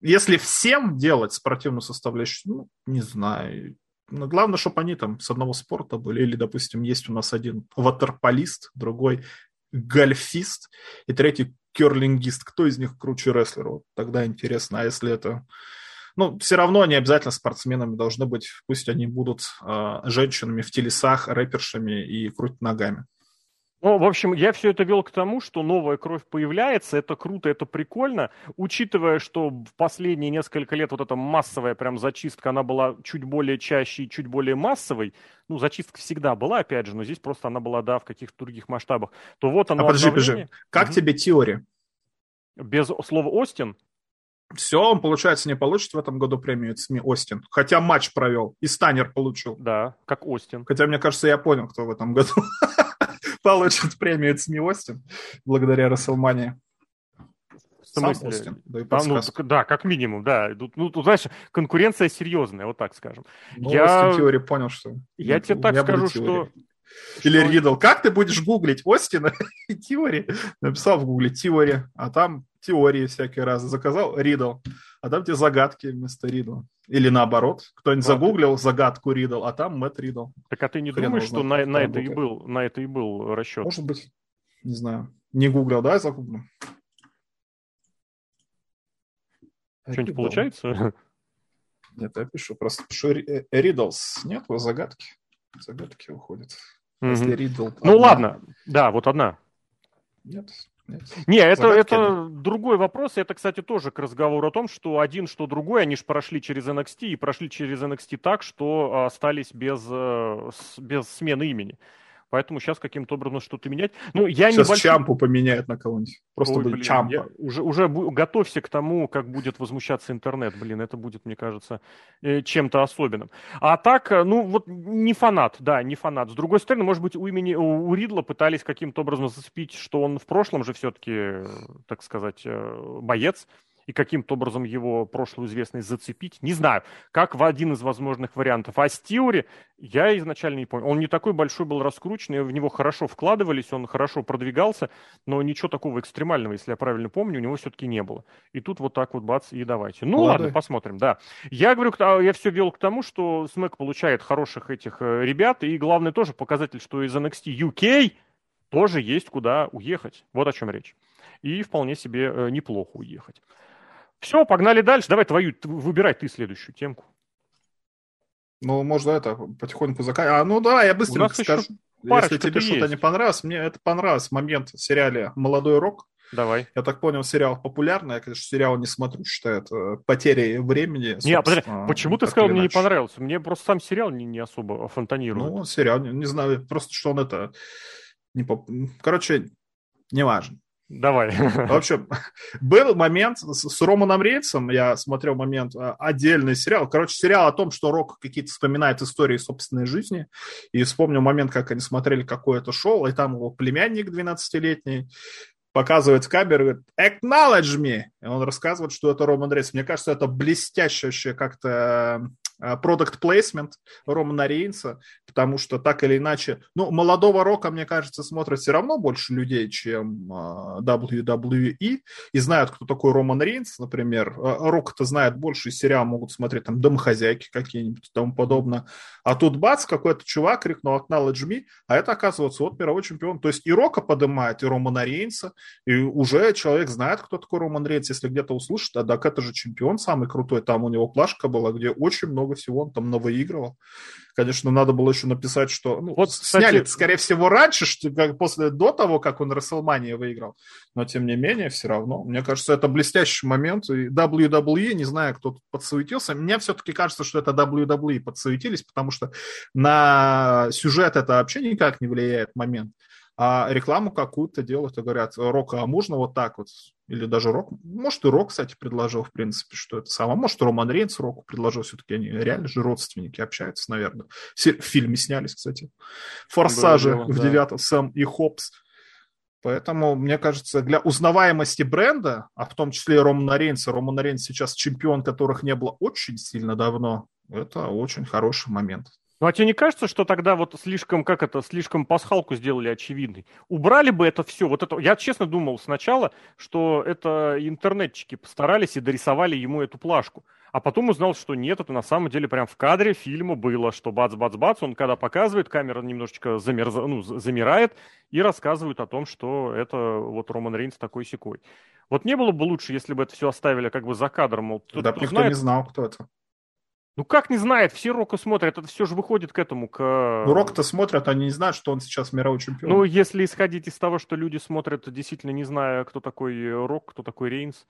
Если всем делать спортивную составляющую, ну, не знаю. Но главное, чтобы они там с одного спорта были. Или, допустим, есть у нас один ватерполист, другой гольфист и третий керлингист. Кто из них круче рестлер? Вот тогда интересно. А если это... Ну, все равно они обязательно спортсменами должны быть. Пусть они будут э, женщинами в телесах, рэпершами и крутят ногами. Ну, в общем, я все это вел к тому, что новая кровь появляется, это круто, это прикольно, учитывая, что в последние несколько лет вот эта массовая прям зачистка, она была чуть более чаще и чуть более массовой, ну, зачистка всегда была, опять же, но здесь просто она была, да, в каких-то других масштабах, то вот она... А подожди, подожди, как угу. тебе теория? Без слова Остин? Все, он, получается, не получит в этом году премию СМИ Остин. Хотя матч провел, и Станер получил. Да, как Остин. Хотя, мне кажется, я понял, кто в этом году. получит премию СМИ Остин благодаря Расселмании. Сам Остин, да, и а, ну, да, как минимум, да. Ну, тут, знаешь, конкуренция серьезная, вот так скажем. Ну, я в теории понял, что... Я тебе так скажу, что... Или что... Ридл, как ты будешь гуглить Остина и теории? Написал в гугле теория, а там теории всякие разы. Заказал Ридл, а там тебе загадки вместо Ридла. Или наоборот, кто-нибудь вот. загуглил загадку Ридл, а там Мэтт Ридл. Так а ты не Хрен думаешь, что на, на, это и был, на это и был расчет? Может быть, не знаю. Не гуглил, да, загуглил? Что-нибудь получается? Нет, я пишу, просто пишу Риддлс. Нет, загадки. Загадки уходят. Если Ридл... Ну ладно, да, вот одна. Нет, не, это, это другой вопрос. Это, кстати, тоже к разговору о том, что один, что другой, они же прошли через NXT и прошли через NXT так, что остались без, э, без смены имени. Поэтому сейчас каким-то образом что-то менять. Ну, я сейчас небольшой... Чампу поменяют на кого-нибудь. Просто Ой, будет блин, Чампа. Я... Уже, уже готовься к тому, как будет возмущаться интернет. Блин, это будет, мне кажется, э, чем-то особенным. А так, э, ну, вот не фанат, да, не фанат. С другой стороны, может быть, у имени у Ридла пытались каким-то образом зацепить, что он в прошлом же все-таки, э, так сказать, боец и каким-то образом его прошлую известность зацепить. Не знаю, как в один из возможных вариантов. А Стиури я изначально не понял. Он не такой большой был раскрученный, в него хорошо вкладывались, он хорошо продвигался, но ничего такого экстремального, если я правильно помню, у него все-таки не было. И тут вот так вот бац, и давайте. Ну ладно, ладно посмотрим, да. Я говорю, я все вел к тому, что Смэк получает хороших этих э, ребят, и главное тоже показатель, что из NXT UK тоже есть куда уехать. Вот о чем речь. И вполне себе э, неплохо уехать. Все, погнали дальше. Давай твою, выбирай ты следующую темку. Ну, можно это потихоньку заканчивать. А, ну да, я быстренько скажу. Если тебе что-то не понравилось, мне это понравилось. Момент в сериале «Молодой рок», Давай. Я так понял, сериал популярный. Я, конечно, сериал не смотрю, считаю это потерей времени. Не, а подожди, почему ты сказал, мне не понравился? Мне просто сам сериал не, не особо фонтанирует. Ну, сериал, не, не знаю, просто что он это... Не поп... Короче, неважно. Давай. В общем, был момент с, с Романом Рейнсом, я смотрел момент, а, отдельный сериал. Короче, сериал о том, что Рок какие-то вспоминает истории собственной жизни. И вспомнил момент, как они смотрели какое-то шоу, и там его племянник 12-летний показывает в камеру, говорит, acknowledge me. И он рассказывает, что это Роман Рейнс. Мне кажется, это блестящее как-то продукт плейсмент Романа Рейнса, потому что так или иначе, ну, молодого рока, мне кажется, смотрят все равно больше людей, чем WWE, и знают, кто такой Роман Рейнс, например. Рок-то знает больше, и сериал могут смотреть там «Домохозяйки» какие-нибудь и тому подобное. А тут бац, какой-то чувак крикнул «Acknowledge me», а это, оказывается, вот мировой чемпион. То есть и Рока поднимает, и Романа Рейнса, и уже человек знает, кто такой Роман Рейнс, если где-то услышит, а так это же чемпион самый крутой, там у него плашка была, где очень много много всего он там навыигрывал. Конечно, надо было еще написать, что... Ну, вот, кстати... Сняли, скорее всего, раньше, что, как, после, до того, как он Расселмания выиграл. Но, тем не менее, все равно. Мне кажется, это блестящий момент. И WWE, не знаю, кто тут подсуетился. Мне все-таки кажется, что это WWE подсуетились, потому что на сюжет это вообще никак не влияет момент а рекламу какую-то делают и говорят, Рока, а можно вот так вот? Или даже Рок, может и Рок, кстати, предложил, в принципе, что это самое. Может, Роман Рейнс Року предложил, все-таки они реально же родственники общаются, наверное. В фильме снялись, кстати. Форсажи дело, в да. девятом, Сэм и Хопс. Поэтому, мне кажется, для узнаваемости бренда, а в том числе и Романа Рейнса, Роман Рейнс сейчас чемпион, которых не было очень сильно давно, это очень хороший момент. Ну, а тебе не кажется, что тогда вот слишком, как это, слишком пасхалку сделали очевидной? Убрали бы это все, вот это, я честно думал сначала, что это интернетчики постарались и дорисовали ему эту плашку. А потом узнал, что нет, это на самом деле прям в кадре фильма было, что бац-бац-бац, он когда показывает, камера немножечко замерз... ну, замирает и рассказывают о том, что это вот Роман Рейнс такой секой. Вот не было бы лучше, если бы это все оставили как бы за кадром. Мол, да, никто знает... не знал, кто это. Ну как не знает, все Рока смотрят, это все же выходит к этому, к... Ну Рок-то смотрят, они не знают, что он сейчас мировой чемпион. Ну если исходить из того, что люди смотрят, действительно не зная, кто такой Рок, кто такой Рейнс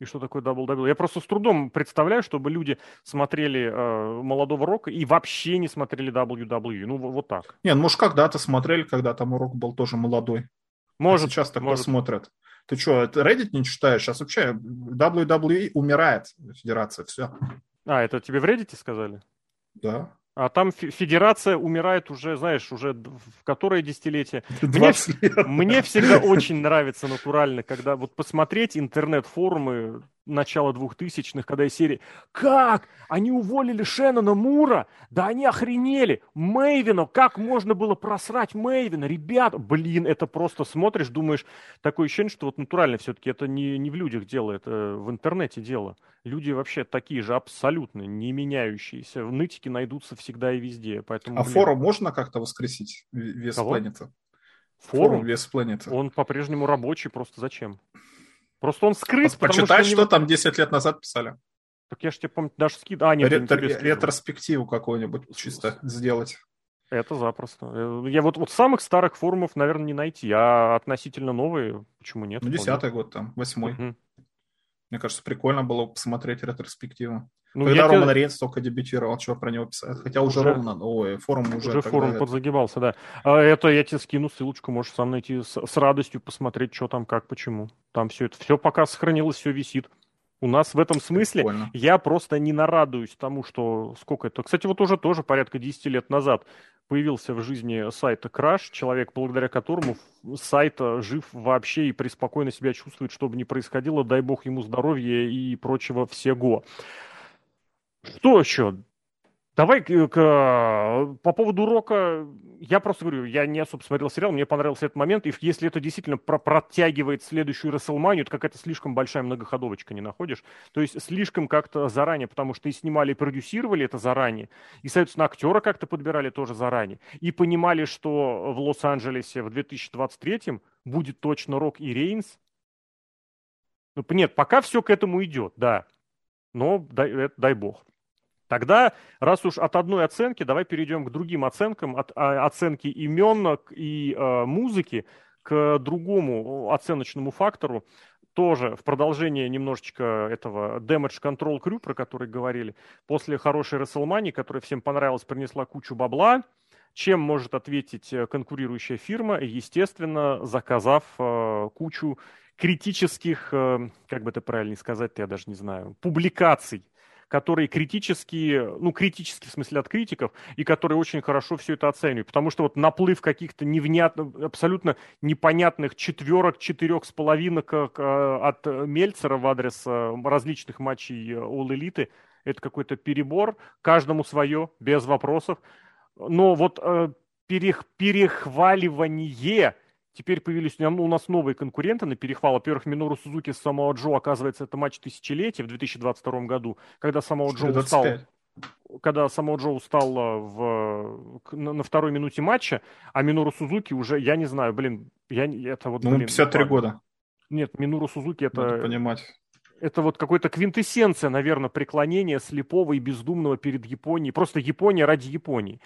и что такое WWE. Я просто с трудом представляю, чтобы люди смотрели э, молодого Рока и вообще не смотрели WWE. Ну вот так. Не, ну может когда-то смотрели, когда там Рок был тоже молодой. Может. А сейчас такое может. смотрят. Ты что, Reddit не читаешь? Сейчас вообще WWE умирает, федерация, все. А, это тебе в Reddit сказали? Да. А там федерация умирает уже, знаешь, уже в которое десятилетие. Мне, мне всегда очень нравится натурально, когда вот посмотреть интернет-форумы начала двухтысячных, когда из серии «Как? Они уволили Шеннона Мура? Да они охренели! Мэйвина! Как можно было просрать Мэйвина? Ребят, блин, это просто смотришь, думаешь, такое ощущение, что вот натурально все-таки это не, не в людях дело, это в интернете дело. Люди вообще такие же абсолютно не меняющиеся. Нытики найдутся всегда и везде. Поэтому, а блин... форум можно как-то воскресить? Вес планеты? Форум? форум Вес планеты. Он по-прежнему рабочий, просто зачем? Просто он скрыт. Почитай, что, что там 10 лет назад писали. Так я же тебе помню, даже скид... А, нет, Ретро... Ретроспективу какую-нибудь чисто сделать. Это запросто. Э, я вот, вот самых старых форумов, наверное, не найти, а относительно новые, почему нет? Ну, десятый год там, восьмой. Угу. Мне кажется, прикольно было посмотреть ретроспективу. Ну, Когда Роман тебе... Рейнс только дебютировал, что про него писать? Хотя уже, уже Роман, ой, форум уже... Уже форум это... подзагибался, да. А это я тебе скину ссылочку, можешь сам найти с, с радостью посмотреть, что там, как, почему. Там все это, все пока сохранилось, все висит. У нас в этом смысле Прикольно. я просто не нарадуюсь тому, что сколько это. Кстати, вот уже тоже порядка 10 лет назад появился в жизни сайта Crash, человек, благодаря которому сайт жив вообще и преспокойно себя чувствует, что бы ни происходило, дай бог ему здоровья и прочего всего. Что еще? Давай к, к, по поводу урока. Я просто говорю, я не особо смотрел сериал, мне понравился этот момент. И если это действительно про протягивает следующую Расселманию, это какая-то слишком большая многоходовочка, не находишь? То есть слишком как-то заранее, потому что и снимали, и продюсировали это заранее, и, соответственно, актера как-то подбирали тоже заранее, и понимали, что в Лос-Анджелесе в 2023 будет точно Рок и Рейнс. Ну, нет, пока все к этому идет, да. Но дай, дай бог. Тогда, раз уж от одной оценки, давай перейдем к другим оценкам, от а, оценки имен и э, музыки к другому оценочному фактору, тоже в продолжение немножечко этого Damage Control Crew, про который говорили, после хорошей WrestleMania, которая всем понравилась, принесла кучу бабла, чем может ответить э, конкурирующая фирма, естественно, заказав э, кучу критических, э, как бы это правильно сказать, я даже не знаю, публикаций которые критически, ну, критически в смысле от критиков, и которые очень хорошо все это оценивают. Потому что вот наплыв каких-то невнятных, абсолютно непонятных четверок, четырех с половинок э, от Мельцера в адрес э, различных матчей All Elite, это какой-то перебор, каждому свое, без вопросов. Но вот э, перех, перехваливание Теперь появились у нас новые конкуренты на перехвал. Во-первых, Минору Сузуки с Самоа Джо, оказывается, это матч тысячелетия в 2022 году, когда Самоа Джо устал когда Самоа Джо устал в, на, на второй минуте матча, а Минору Сузуки уже, я не знаю, блин, я, это вот... Ну, блин, 53 года. Нет, Минору Сузуки это... Надо понимать. Это вот какой-то квинтэссенция, наверное, преклонения слепого и бездумного перед Японией. Просто Япония ради Японии.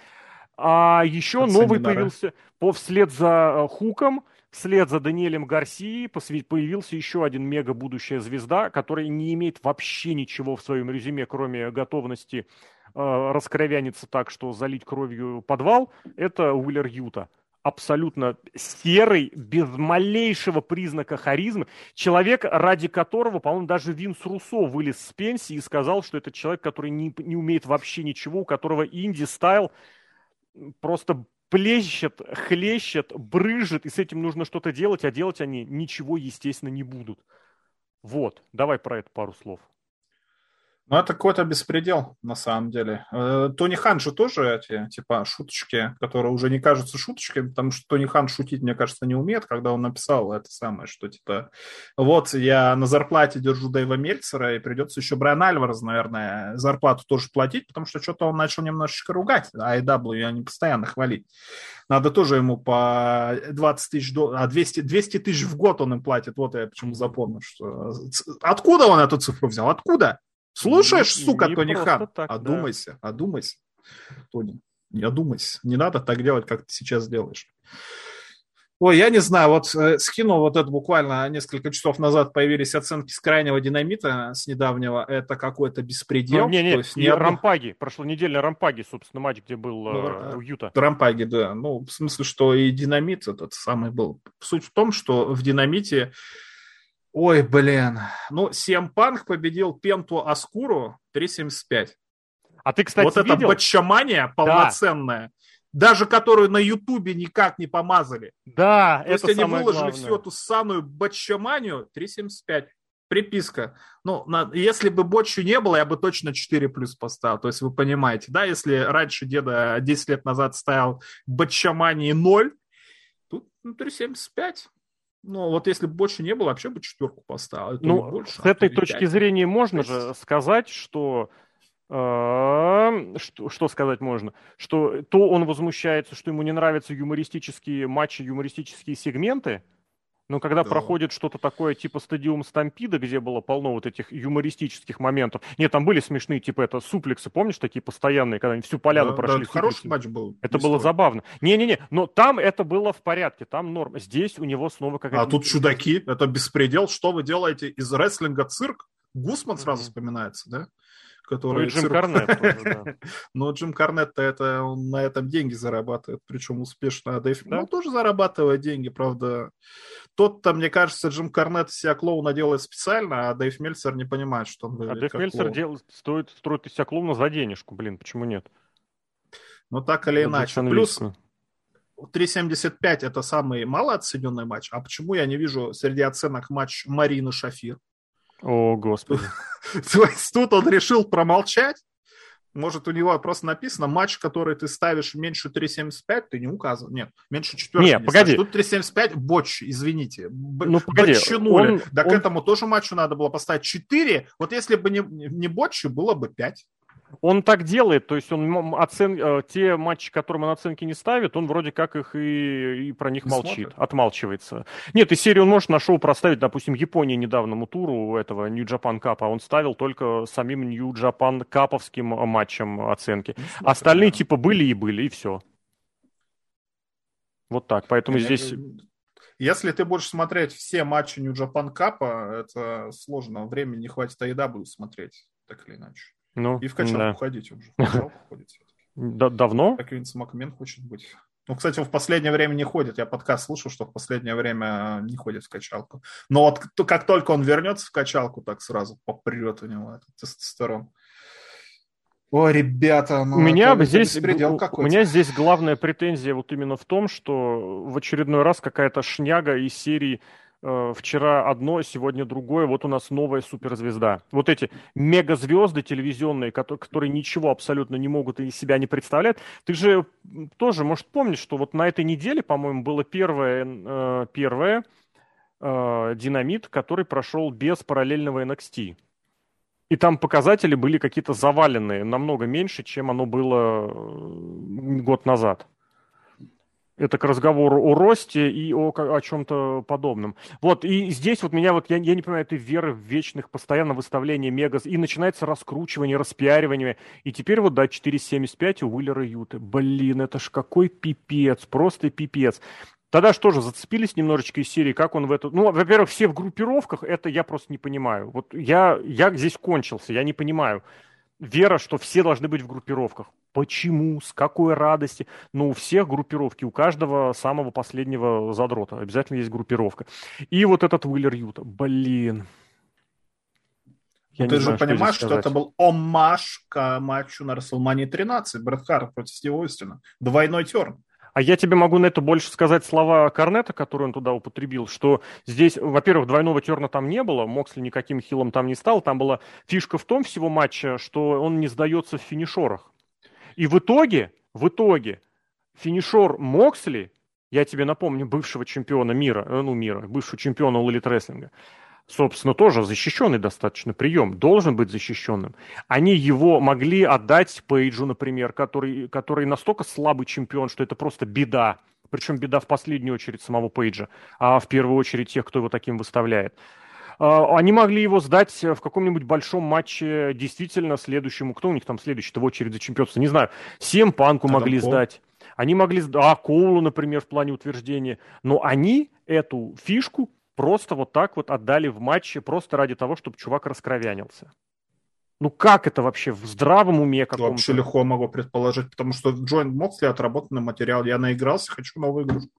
А еще новый появился по вслед за э, Хуком, вслед за Даниэлем Гарсией появился еще один мега будущая звезда, который не имеет вообще ничего в своем резюме, кроме готовности э, раскровяниться так, что залить кровью подвал. Это Уиллер Юта абсолютно серый, без малейшего признака харизмы. Человек, ради которого, по-моему, даже Винс Руссо вылез с пенсии и сказал, что это человек, который не, не умеет вообще ничего, у которого инди-стайл просто плещет, хлещет, брыжет, и с этим нужно что-то делать, а делать они ничего, естественно, не будут. Вот, давай про это пару слов. Ну, это какой-то беспредел, на самом деле. Э, Тони Хан же тоже эти, типа, шуточки, которые уже не кажутся шуточками, потому что Тони Хан шутить, мне кажется, не умеет, когда он написал это самое, что, типа, вот я на зарплате держу Дэйва Мельцера, и придется еще Брайан Альварес, наверное, зарплату тоже платить, потому что что-то он начал немножечко ругать, а IW, а не постоянно хвалить. Надо тоже ему по 20 тысяч долларов, а 200, 200 тысяч в год он им платит, вот я почему запомнил, что... Откуда он эту цифру взял? Откуда? Слушаешь, не, сука, не Тони Хан? Так, одумайся, да. одумайся, Тони. Не одумайся. Не надо так делать, как ты сейчас делаешь. Ой, я не знаю, вот э, скинул вот это буквально несколько часов назад появились оценки с крайнего динамита с недавнего. Это какой-то беспредел. Ну, не, не, не одно... Рампаги, прошлонедельный Рампаги, собственно, матч, где был ну, э, Юта. Рампаги, да. Ну, в смысле, что и динамит этот самый был. Суть в том, что в динамите Ой, блин. Ну, Сем Панк победил Пенту Аскуру 3.75. А ты, кстати, Вот видел? это бачамания полноценная. Да. Даже которую на Ютубе никак не помазали. Да, То это есть они выложили главное. всю эту самую бачаманию 3.75. Приписка. Ну, на, если бы бочу не было, я бы точно 4 плюс поставил. То есть вы понимаете, да, если раньше деда 10 лет назад ставил бачамании 0, тут ну, 3.75. Ну, вот если бы больше не было, вообще бы четверку поставил. Ну, больше, с этой точки 5. зрения можно же сказать, что э, что, что сказать можно? Что то он возмущается, что ему не нравятся юмористические матчи, юмористические сегменты, но когда да. проходит что-то такое типа стадиум Стампида, где было полно вот этих юмористических моментов. Нет, там были смешные, типа это суплексы, помнишь, такие постоянные, когда они всю поляну да, прошли. Да, хороший матч был. Это было забавно. Не-не-не, но там это было в порядке, там норм. Здесь у него снова какая-то... А тут чудаки, это беспредел. Что вы делаете из рестлинга цирк? Гусман сразу mm-hmm. вспоминается, да? Который... Ну и Джим Карнет тоже, да. Но Джим Карнет-то это, он на этом деньги зарабатывает, причем успешно. А Дэйв да? ну, тоже зарабатывает деньги, правда. Тот-то, мне кажется, Джим Карнет себя клоуна делает специально, а Дэйв Мельцер не понимает, что он А Дэйв Мельцер дел... стоит, строит из себя клоуна за денежку, блин, почему нет? Ну, так или иначе. Плюс 3.75 это самый малооцененный матч. А почему я не вижу среди оценок матч Марины Шафир? О, господи. То есть тут он решил промолчать. Может, у него просто написано, матч, который ты ставишь меньше 3.75, ты не указывал. Нет, меньше 4. Нет, погоди. Тут 3.75, боч, извините. Ну, погоди. Бочинули. Он, да он... к этому тоже матчу надо было поставить 4. Вот если бы не, не бочи, было бы 5. Он так делает, то есть он оцен... Э, те матчи, которым он оценки не ставит, он вроде как их и, и про них не молчит, смотрит. отмалчивается. Нет, и серию он может на шоу проставить, допустим, Японии недавнему туру этого New Japan Cup, а он ставил только самим New Japan Каповским матчам оценки. Ну, Остальные да. типа были и были, и все. Вот так, поэтому я, здесь... Если ты будешь смотреть все матчи New Japan Cup, это сложно, времени не хватит, а еда буду смотреть, так или иначе. Ну, и в качалку да. ходите уже. В качалку ходите. Давно? Как Винс Макмен хочет быть. Ну, кстати, он в последнее время не ходит. Я подкаст слушал, что в последнее время не ходит в качалку. Но вот как только он вернется в качалку, так сразу попрет у него этот тестостерон. Ой, ребята, ну, у меня здесь, у, у меня здесь главная претензия вот именно в том, что в очередной раз какая-то шняга из серии вчера одно, сегодня другое, вот у нас новая суперзвезда. Вот эти мегазвезды телевизионные, которые, которые ничего абсолютно не могут и себя не представляют. Ты же тоже, может, помнишь, что вот на этой неделе, по-моему, было первое, э, первое э, динамит, который прошел без параллельного NXT. И там показатели были какие-то заваленные, намного меньше, чем оно было год назад. Это к разговору о росте и о, о чем-то подобном. Вот, и здесь вот меня вот, я, я не понимаю, этой веры в вечных, постоянно выставление мегас, и начинается раскручивание, распиаривание, и теперь вот, да, 4.75 у Уиллера Юты. Блин, это ж какой пипец, просто пипец. Тогда что же, зацепились немножечко из серии, как он в эту... Ну, во-первых, все в группировках, это я просто не понимаю. Вот я, я здесь кончился, я не понимаю вера, что все должны быть в группировках. Почему? С какой радости? Ну, у всех группировки, у каждого самого последнего задрота. Обязательно есть группировка. И вот этот Уиллер Юта. Блин. Я ты же знаю, понимаешь, что, что это был омаж к матчу на WrestleMania 13 Брэд Харт против Стива Остина. Двойной терн. А я тебе могу на это больше сказать слова Корнета, которые он туда употребил, что здесь, во-первых, двойного терна там не было, Моксли никаким хилом там не стал, там была фишка в том всего матча, что он не сдается в финишорах. И в итоге, в итоге, финишор Моксли, я тебе напомню, бывшего чемпиона мира, э, ну, мира, бывшего чемпиона Лолит Рестлинга, собственно, тоже защищенный достаточно прием, должен быть защищенным. Они его могли отдать Пейджу, например, который, который настолько слабый чемпион, что это просто беда. Причем беда в последнюю очередь самого Пейджа, а в первую очередь тех, кто его таким выставляет. А, они могли его сдать в каком-нибудь большом матче действительно следующему. Кто у них там следующий-то в очередь за чемпионство? Не знаю. Всем Панку могли сдать. Они могли сдать, а, Коулу, например, в плане утверждения. Но они эту фишку просто вот так вот отдали в матче просто ради того, чтобы чувак раскровянился. Ну как это вообще в здравом уме каком-то? Вообще легко могу предположить, потому что Джоин Моксли отработанный материал. Я наигрался, хочу новую игрушку.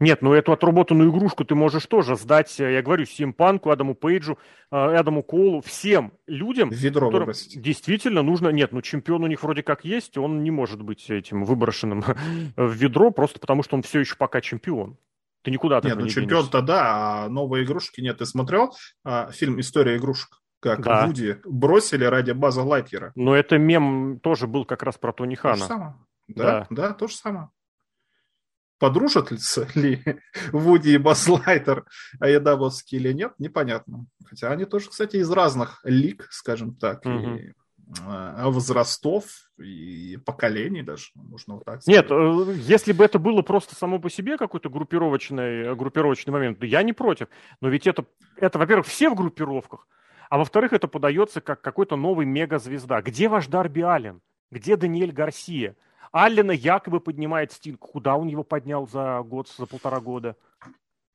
Нет, ну эту отработанную игрушку ты можешь тоже сдать, э, я говорю, Симпанку, Адаму Пейджу, э, Адаму Колу, всем людям, Ведро которым выбросить. действительно нужно... Нет, ну чемпион у них вроде как есть, он не может быть этим выброшенным в ведро, просто потому что он все еще пока чемпион. Ты никуда от нет, ну, не чемпион-то да, а новые игрушки нет. Ты смотрел а, фильм «История игрушек»? Как да. Вуди бросили ради база Лайтьера. Но это мем тоже был как раз про Тони Хана. То же самое. Да, да, да, то же самое. Подружат ли Вуди и Базз Лайтер Аядабовский или нет, непонятно. Хотя они тоже, кстати, из разных лиг, скажем так. Угу. И а, возрастов и поколений даже, можно вот так сказать. Нет, э, если бы это было просто само по себе какой-то группировочный, группировочный момент, то я не против. Но ведь это, это во-первых, все в группировках, а во-вторых, это подается как какой-то новый мегазвезда. Где ваш Дарби Аллен? Где Даниэль Гарсия? Аллена якобы поднимает Стинг. Куда он его поднял за год, за полтора года?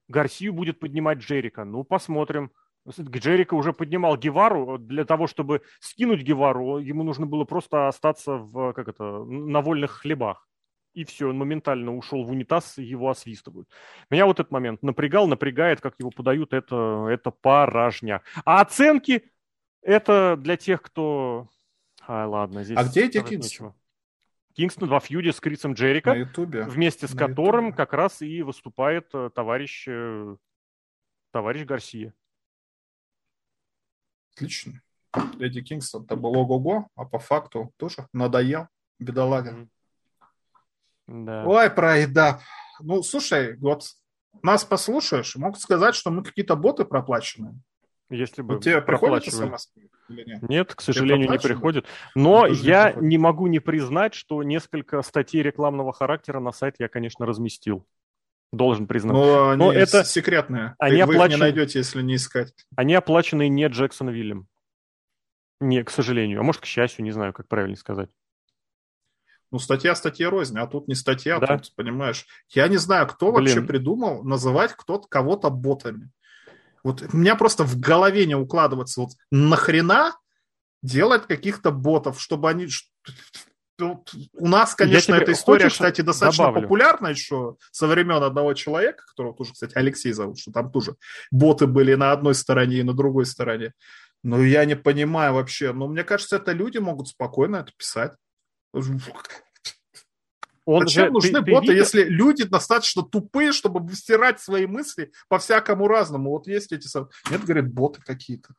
Гарсию будет поднимать Джерика. Ну, посмотрим. Джерика уже поднимал Гевару. Для того, чтобы скинуть Гевару, ему нужно было просто остаться в, как это, на вольных хлебах. И все, он моментально ушел в унитаз, его освистывают. Меня вот этот момент напрягал, напрягает, как его подают, это, это порожняк. А оценки это для тех, кто... А, ладно, здесь... А где эти Кингстон? Кингстон во фьюде с Крисом Джерика, на Ютубе. вместе с на которым YouTube. как раз и выступает э, товарищ, э, товарищ Гарсия. Отлично. Эдди Кингстон это был ого-го, а по факту тоже надоел, бедолага. Да. Ой, про еда. Ну, слушай, вот нас послушаешь, могут сказать, что мы какие-то боты проплаченные. Если бы вот тебе приходит смс нет? к сожалению, не приходит. Но я не, не могу не признать, что несколько статей рекламного характера на сайт я, конечно, разместил должен признать. Но, они Но это секретные. Они Вы оплачен... их не найдете, если не искать. Они оплачены не Джексон Вильям. Не, к сожалению. А может, к счастью, не знаю, как правильно сказать. Ну, статья статья рознь, а тут не статья, да? тут, понимаешь. Я не знаю, кто Блин. вообще придумал называть кто-то кого-то ботами. Вот у меня просто в голове не укладывается, вот нахрена делать каких-то ботов, чтобы они... У нас, конечно, эта история, кстати, достаточно добавлю. популярна еще со времен одного человека, которого тоже, кстати, Алексей зовут, что там тоже боты были на одной стороне и на другой стороне. Но я не понимаю вообще. Но мне кажется, это люди могут спокойно это писать. Он Зачем же, нужны ты, боты, ты видел... если люди достаточно тупые, чтобы стирать свои мысли по всякому разному? Вот есть эти... Нет, говорят, боты какие-то.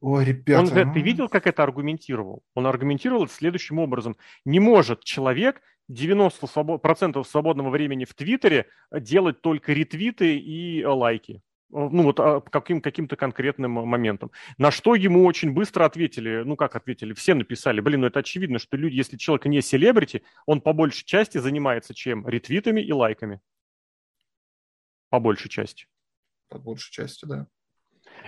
Ой, ребята. Он, ну... Ты видел, как это аргументировал? Он аргументировал это следующим образом. Не может человек 90% свободного времени в Твиттере делать только ретвиты и лайки ну вот а, каким, каким-то конкретным моментом. На что ему очень быстро ответили, ну как ответили, все написали, блин, ну это очевидно, что люди, если человек не селебрити, он по большей части занимается чем? Ретвитами и лайками. По большей части. По большей части, да.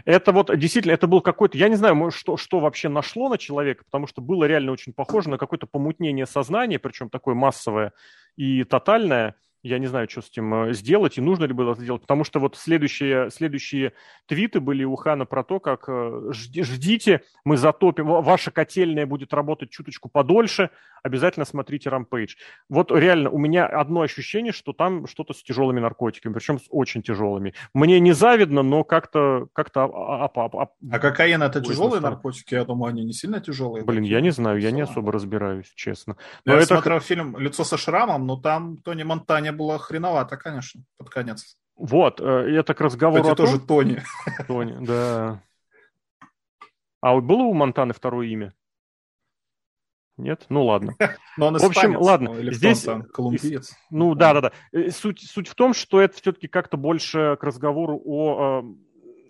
Это вот действительно, это был какой-то, я не знаю, что, что вообще нашло на человека, потому что было реально очень похоже на какое-то помутнение сознания, причем такое массовое и тотальное – я не знаю, что с этим э, сделать, и нужно ли было это сделать, потому что вот следующие, следующие твиты были у Хана про то, как э, ждите, мы затопим, ваша котельная будет работать чуточку подольше, обязательно смотрите Rampage. Вот реально, у меня одно ощущение, что там что-то с тяжелыми наркотиками, причем с очень тяжелыми. Мне не завидно, но как-то... как а, а, а, а кокаин это тяжелые наркотики? Я думаю, они не сильно тяжелые. Блин, я не знаю, я не особо разбираюсь, честно. Но я смотрел фильм «Лицо со шрамом», но там Тони Монтане было хреновато, конечно, под конец. Вот, это к разговору Кстати, о том... тоже Тони. Тони, да. А было у Монтаны второе имя? Нет? Ну ладно. Но он в общем, ладно. Или здесь колумбиец. Ну да, да, да. Э, суть, суть в том, что это все-таки как-то больше к разговору о э,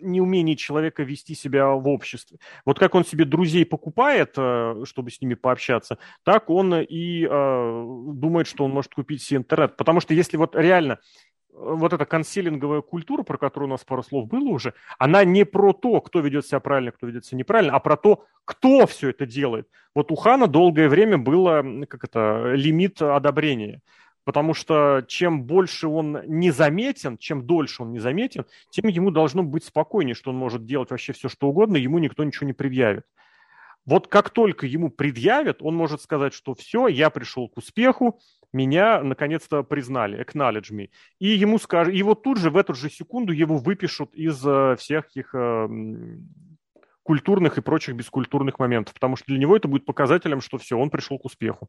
неумении человека вести себя в обществе. Вот как он себе друзей покупает, э, чтобы с ними пообщаться, так он и э, думает, что он может купить себе интернет. Потому что если вот реально вот эта консилинговая культура, про которую у нас пару слов было уже, она не про то, кто ведет себя правильно, кто ведет себя неправильно, а про то, кто все это делает. Вот у Хана долгое время было, как это, лимит одобрения. Потому что чем больше он незаметен, чем дольше он незаметен, тем ему должно быть спокойнее, что он может делать вообще все, что угодно, ему никто ничего не предъявит. Вот как только ему предъявят, он может сказать, что все, я пришел к успеху, меня наконец-то признали, acknowledge me. И ему скажут, и вот тут же, в эту же секунду его выпишут из э, всех их э, культурных и прочих бескультурных моментов, потому что для него это будет показателем, что все, он пришел к успеху.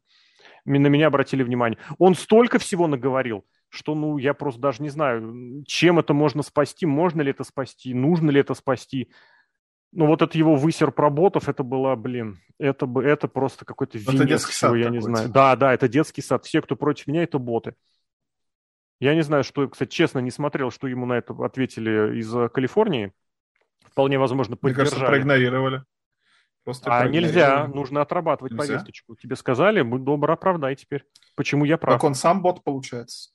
На меня обратили внимание. Он столько всего наговорил, что, ну, я просто даже не знаю, чем это можно спасти, можно ли это спасти, нужно ли это спасти. Ну, вот это его высер про ботов, это было, блин, это, бы, это просто какой-то венец всего, я не знаю. Да, да, это детский сад. Все, кто против меня, это боты. Я не знаю, что, кстати, честно, не смотрел, что ему на это ответили из э, Калифорнии. Вполне возможно, поддержали. Мне кажется, проигнорировали. Просто а нельзя, нужно отрабатывать нельзя? повесточку. Тебе сказали, будь добр, оправдай теперь. Почему я прав? Так он сам бот, получается.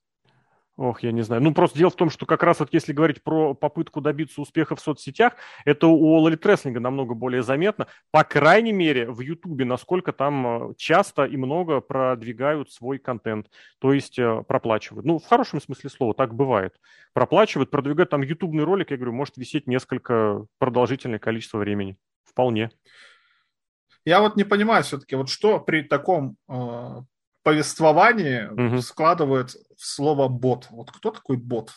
Ох, я не знаю. Ну, просто дело в том, что как раз вот если говорить про попытку добиться успеха в соцсетях, это у Лолит Рестлинга намного более заметно. По крайней мере, в Ютубе, насколько там э, часто и много продвигают свой контент, то есть э, проплачивают. Ну, в хорошем смысле слова, так бывает. Проплачивают, продвигают там ютубный ролик, я говорю, может висеть несколько продолжительное количество времени. Вполне. Я вот не понимаю все-таки, вот что при таком э, повествовании угу. складывает в слово бот. Вот кто такой бот?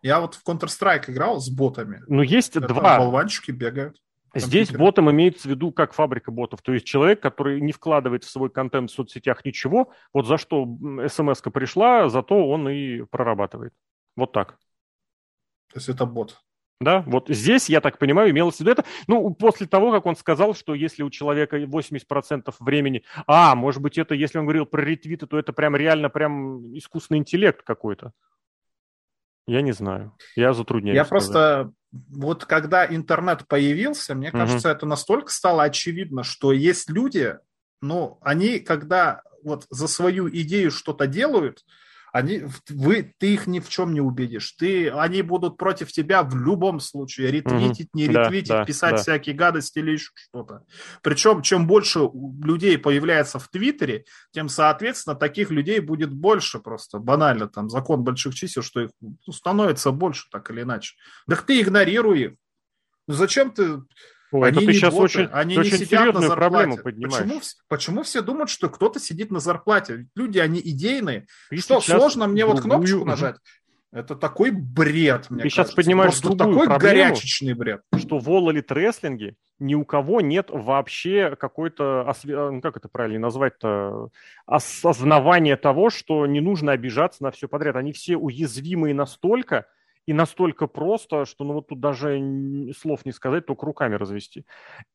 Я вот в Counter-Strike играл с ботами. Ну, есть Это два. Болванчики бегают. Здесь ботом имеется в виду как фабрика ботов. То есть человек, который не вкладывает в свой контент в соцсетях ничего, вот за что смс пришла, зато он и прорабатывает. Вот так. То есть это бот. Да, вот здесь, я так понимаю, имелось в виду это. Ну, после того, как он сказал, что если у человека 80% времени... А, может быть, это, если он говорил про ретвиты, то это прям реально прям искусственный интеллект какой-то. Я не знаю. Я затрудняюсь. Я сказать. просто... Вот когда интернет появился, мне кажется, угу. это настолько стало очевидно, что есть люди, ну, они, когда вот за свою идею что-то делают, Они, вы, ты их ни в чем не убедишь. Ты, они будут против тебя в любом случае. Ретвитить, не ретвитить, да, писать да. всякие гадости или еще что-то. Причем, чем больше людей появляется в Твиттере, тем, соответственно, таких людей будет больше просто. Банально, там, закон больших чисел, что их становится больше, так или иначе. Так ты игнорируй их. Ну, зачем ты Ой, они это ты сейчас боты, очень, они очень не серьезную на проблему поднимаешь. Почему, почему все думают, что кто-то сидит на зарплате? Люди, они идейные. Ты что, сложно мне другую... вот кнопочку нажать? Это такой бред, мне Ты кажется. сейчас поднимаешь Просто такой проблему, горячечный бред. Что в All Elite ни у кого нет вообще какой-то, ну, как это правильно назвать-то, осознавания того, что не нужно обижаться на все подряд. Они все уязвимые настолько, и настолько просто, что ну вот тут даже слов не сказать, только руками развести.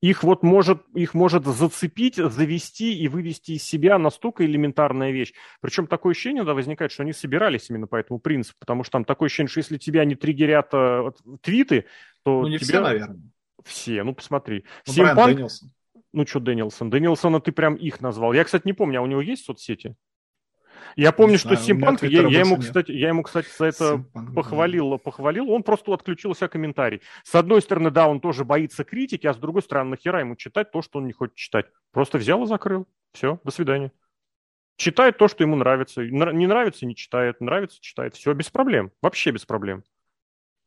Их вот может, их может зацепить, завести и вывести из себя настолько элементарная вещь. Причем такое ощущение да, возникает, что они собирались именно по этому принципу, потому что там такое ощущение, что если тебя не триггерят э, твиты, то Ну не тебя... все, наверное. Все, ну посмотри. Ну, Симпанк... Дэнилсон. Ну что Дэнилсон? Дэнилсона ты прям их назвал. Я, кстати, не помню, а у него есть соцсети? Я помню, не что знаю, Симпанк, я, я, ему, кстати, я ему, кстати, за это Симпанк, похвалил, да. похвалил. Он просто отключил себя комментарий. С одной стороны, да, он тоже боится критики, а с другой стороны, нахера ему читать то, что он не хочет читать. Просто взял и закрыл. Все, до свидания. Читает то, что ему нравится. Не нравится, не читает. Нравится, читает. Все, без проблем. Вообще без проблем.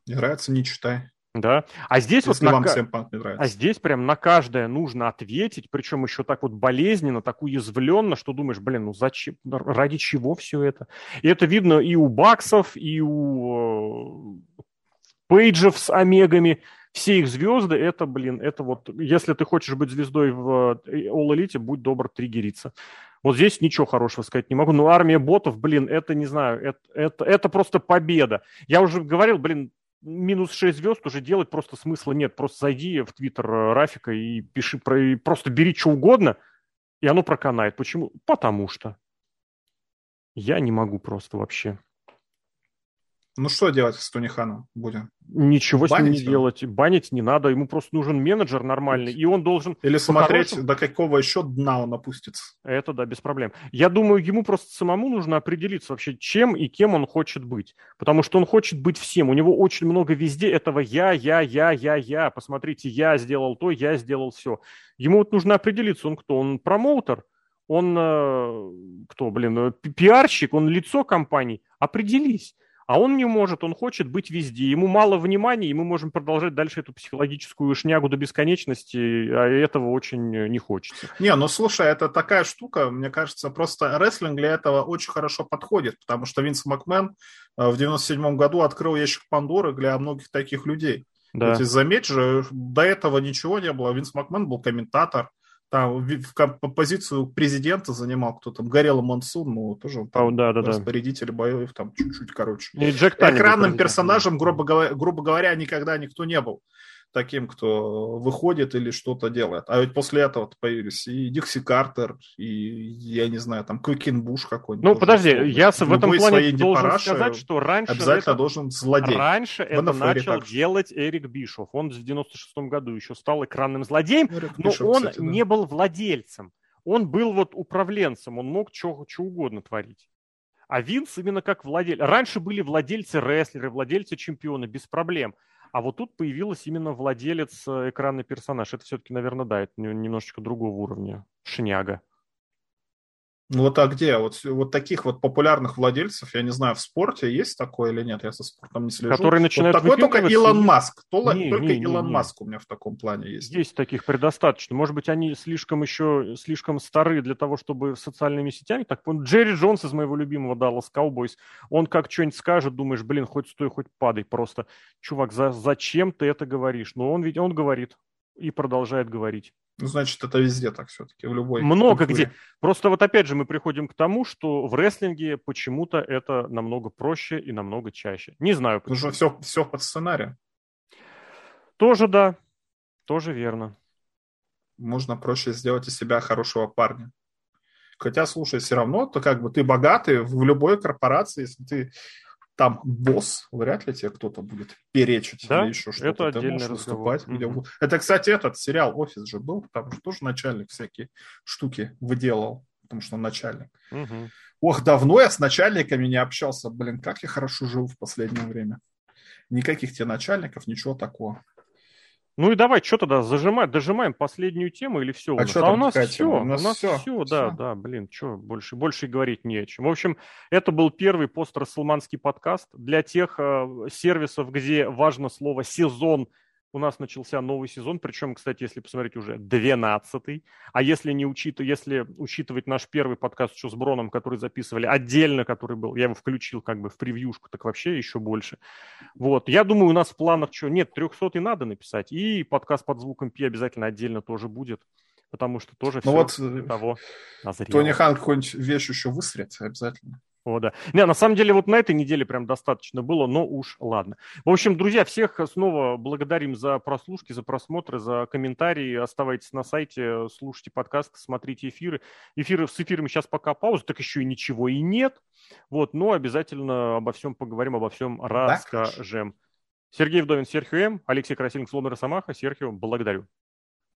Не нравится, не читай. Да. А здесь Если вот вам на... всем не нравится. А здесь прям на каждое нужно ответить, причем еще так вот болезненно, так уязвленно, что думаешь, блин, ну зачем, ради чего все это? И это видно и у баксов, и у э, пейджев с омегами. Все их звезды, это, блин, это вот, если ты хочешь быть звездой в э, All Elite, будь добр триггериться. Вот здесь ничего хорошего сказать не могу. Но армия ботов, блин, это, не знаю, это, это, это просто победа. Я уже говорил, блин, минус 6 звезд уже делать просто смысла нет. Просто зайди в твиттер э, Рафика и пиши про... И просто бери что угодно, и оно проканает. Почему? Потому что. Я не могу просто вообще. Ну что делать с Туниханом будем? Ничего Банить с ним не его? делать. Банить не надо. Ему просто нужен менеджер нормальный, и он должен... Или смотреть, до какого еще дна он опустится. Это да, без проблем. Я думаю, ему просто самому нужно определиться вообще, чем и кем он хочет быть. Потому что он хочет быть всем. У него очень много везде этого я, я, я, я, я. Посмотрите, я сделал то, я сделал все. Ему вот нужно определиться, он кто? Он промоутер? Он э, кто, блин, э, пиарщик? Он лицо компании? Определись. А он не может, он хочет быть везде. Ему мало внимания, и мы можем продолжать дальше эту психологическую шнягу до бесконечности, а этого очень не хочется. Не, ну слушай, это такая штука, мне кажется, просто рестлинг для этого очень хорошо подходит, потому что Винс Макмен э, в 97 году открыл ящик Пандоры для многих таких людей. Да. Ведь заметь же, до этого ничего не было. Винс Макмен был комментатор, там в позицию президента занимал кто там, Горело Мансун, ну, тоже там, oh, да, да, распорядитель да. боев, там чуть-чуть, короче. И Джек Экранным персонажем, грубо говоря, грубо говоря, никогда никто не был таким, кто выходит или что-то делает. А ведь после этого появились и Дикси Картер, и, я не знаю, там Квикин Буш какой-нибудь. Ну, подожди, я в этом плане должен сказать, что раньше... Обязательно это, должен злодей. Раньше это начал делать Эрик Бишов. Он в 96-м году еще стал экранным злодеем, Эрик но Бишов, он кстати, да. не был владельцем. Он был вот управленцем, он мог что угодно творить. А Винс именно как владелец. Раньше были владельцы рестлеры, владельцы чемпиона, без проблем. А вот тут появился именно владелец э, экранный персонаж. Это все-таки, наверное, да, это немножечко другого уровня. Шняга. Ну вот а где? Вот, вот таких вот популярных владельцев, я не знаю, в спорте есть такое или нет, я со спортом не слежу. Которые начинают вот такой только Илон Маск. Только не, только не, Илон не, Маск у меня в таком плане есть. Есть таких предостаточно. Может быть, они слишком еще, слишком стары для того, чтобы социальными сетями. Так, Джерри Джонс из моего любимого Dallas Cowboys, он как что-нибудь скажет, думаешь, блин, хоть стой, хоть падай просто. Чувак, за, зачем ты это говоришь? Но он ведь, он говорит и продолжает говорить. Ну, значит, это везде так все-таки, в любой Много культуре. где. Просто вот опять же мы приходим к тому, что в рестлинге почему-то это намного проще и намного чаще. Не знаю почему. Потому что все, все под сценарием. Тоже да, тоже верно. Можно проще сделать из себя хорошего парня. Хотя, слушай, все равно, то как бы ты богатый в любой корпорации, если ты там босс, вряд ли тебе кто-то будет перечить да? или еще что-то. Это Ты можешь выступать. Где... Это, кстати, этот сериал «Офис» же был, там же тоже начальник всякие штуки выделал. потому что он начальник. Угу. Ох, давно я с начальниками не общался. Блин, как я хорошо жил в последнее время. Никаких тебе начальников, ничего такого. Ну и давай, что тогда, зажимаем, дожимаем последнюю тему или все? А, что а у нас все, у нас, у нас все, все, да, все. да, блин, что, больше, больше говорить не о чем. В общем, это был первый пост-расселманский подкаст для тех э, сервисов, где важно слово «сезон», у нас начался новый сезон, причем, кстати, если посмотреть, уже 12-й. А если не учитывать, если учитывать наш первый подкаст еще с Броном, который записывали отдельно, который был, я его включил как бы в превьюшку, так вообще еще больше. Вот, я думаю, у нас в планах что, нет, 300 и надо написать, и подкаст под звуком Пи обязательно отдельно тоже будет, потому что тоже ну все вот, того назрело. Тони Хан какую-нибудь вещь еще высрет обязательно. О, да. Не, на самом деле вот на этой неделе прям достаточно было, но уж ладно. В общем, друзья, всех снова благодарим за прослушки, за просмотры, за комментарии. Оставайтесь на сайте, слушайте подкасты, смотрите эфиры. Эфиры с эфирами сейчас пока пауза, так еще и ничего и нет. Вот, но обязательно обо всем поговорим, обо всем расскажем. Сергей Вдовин, Серхио М, Алексей Красильник, Сломер Самаха. Серхио, благодарю.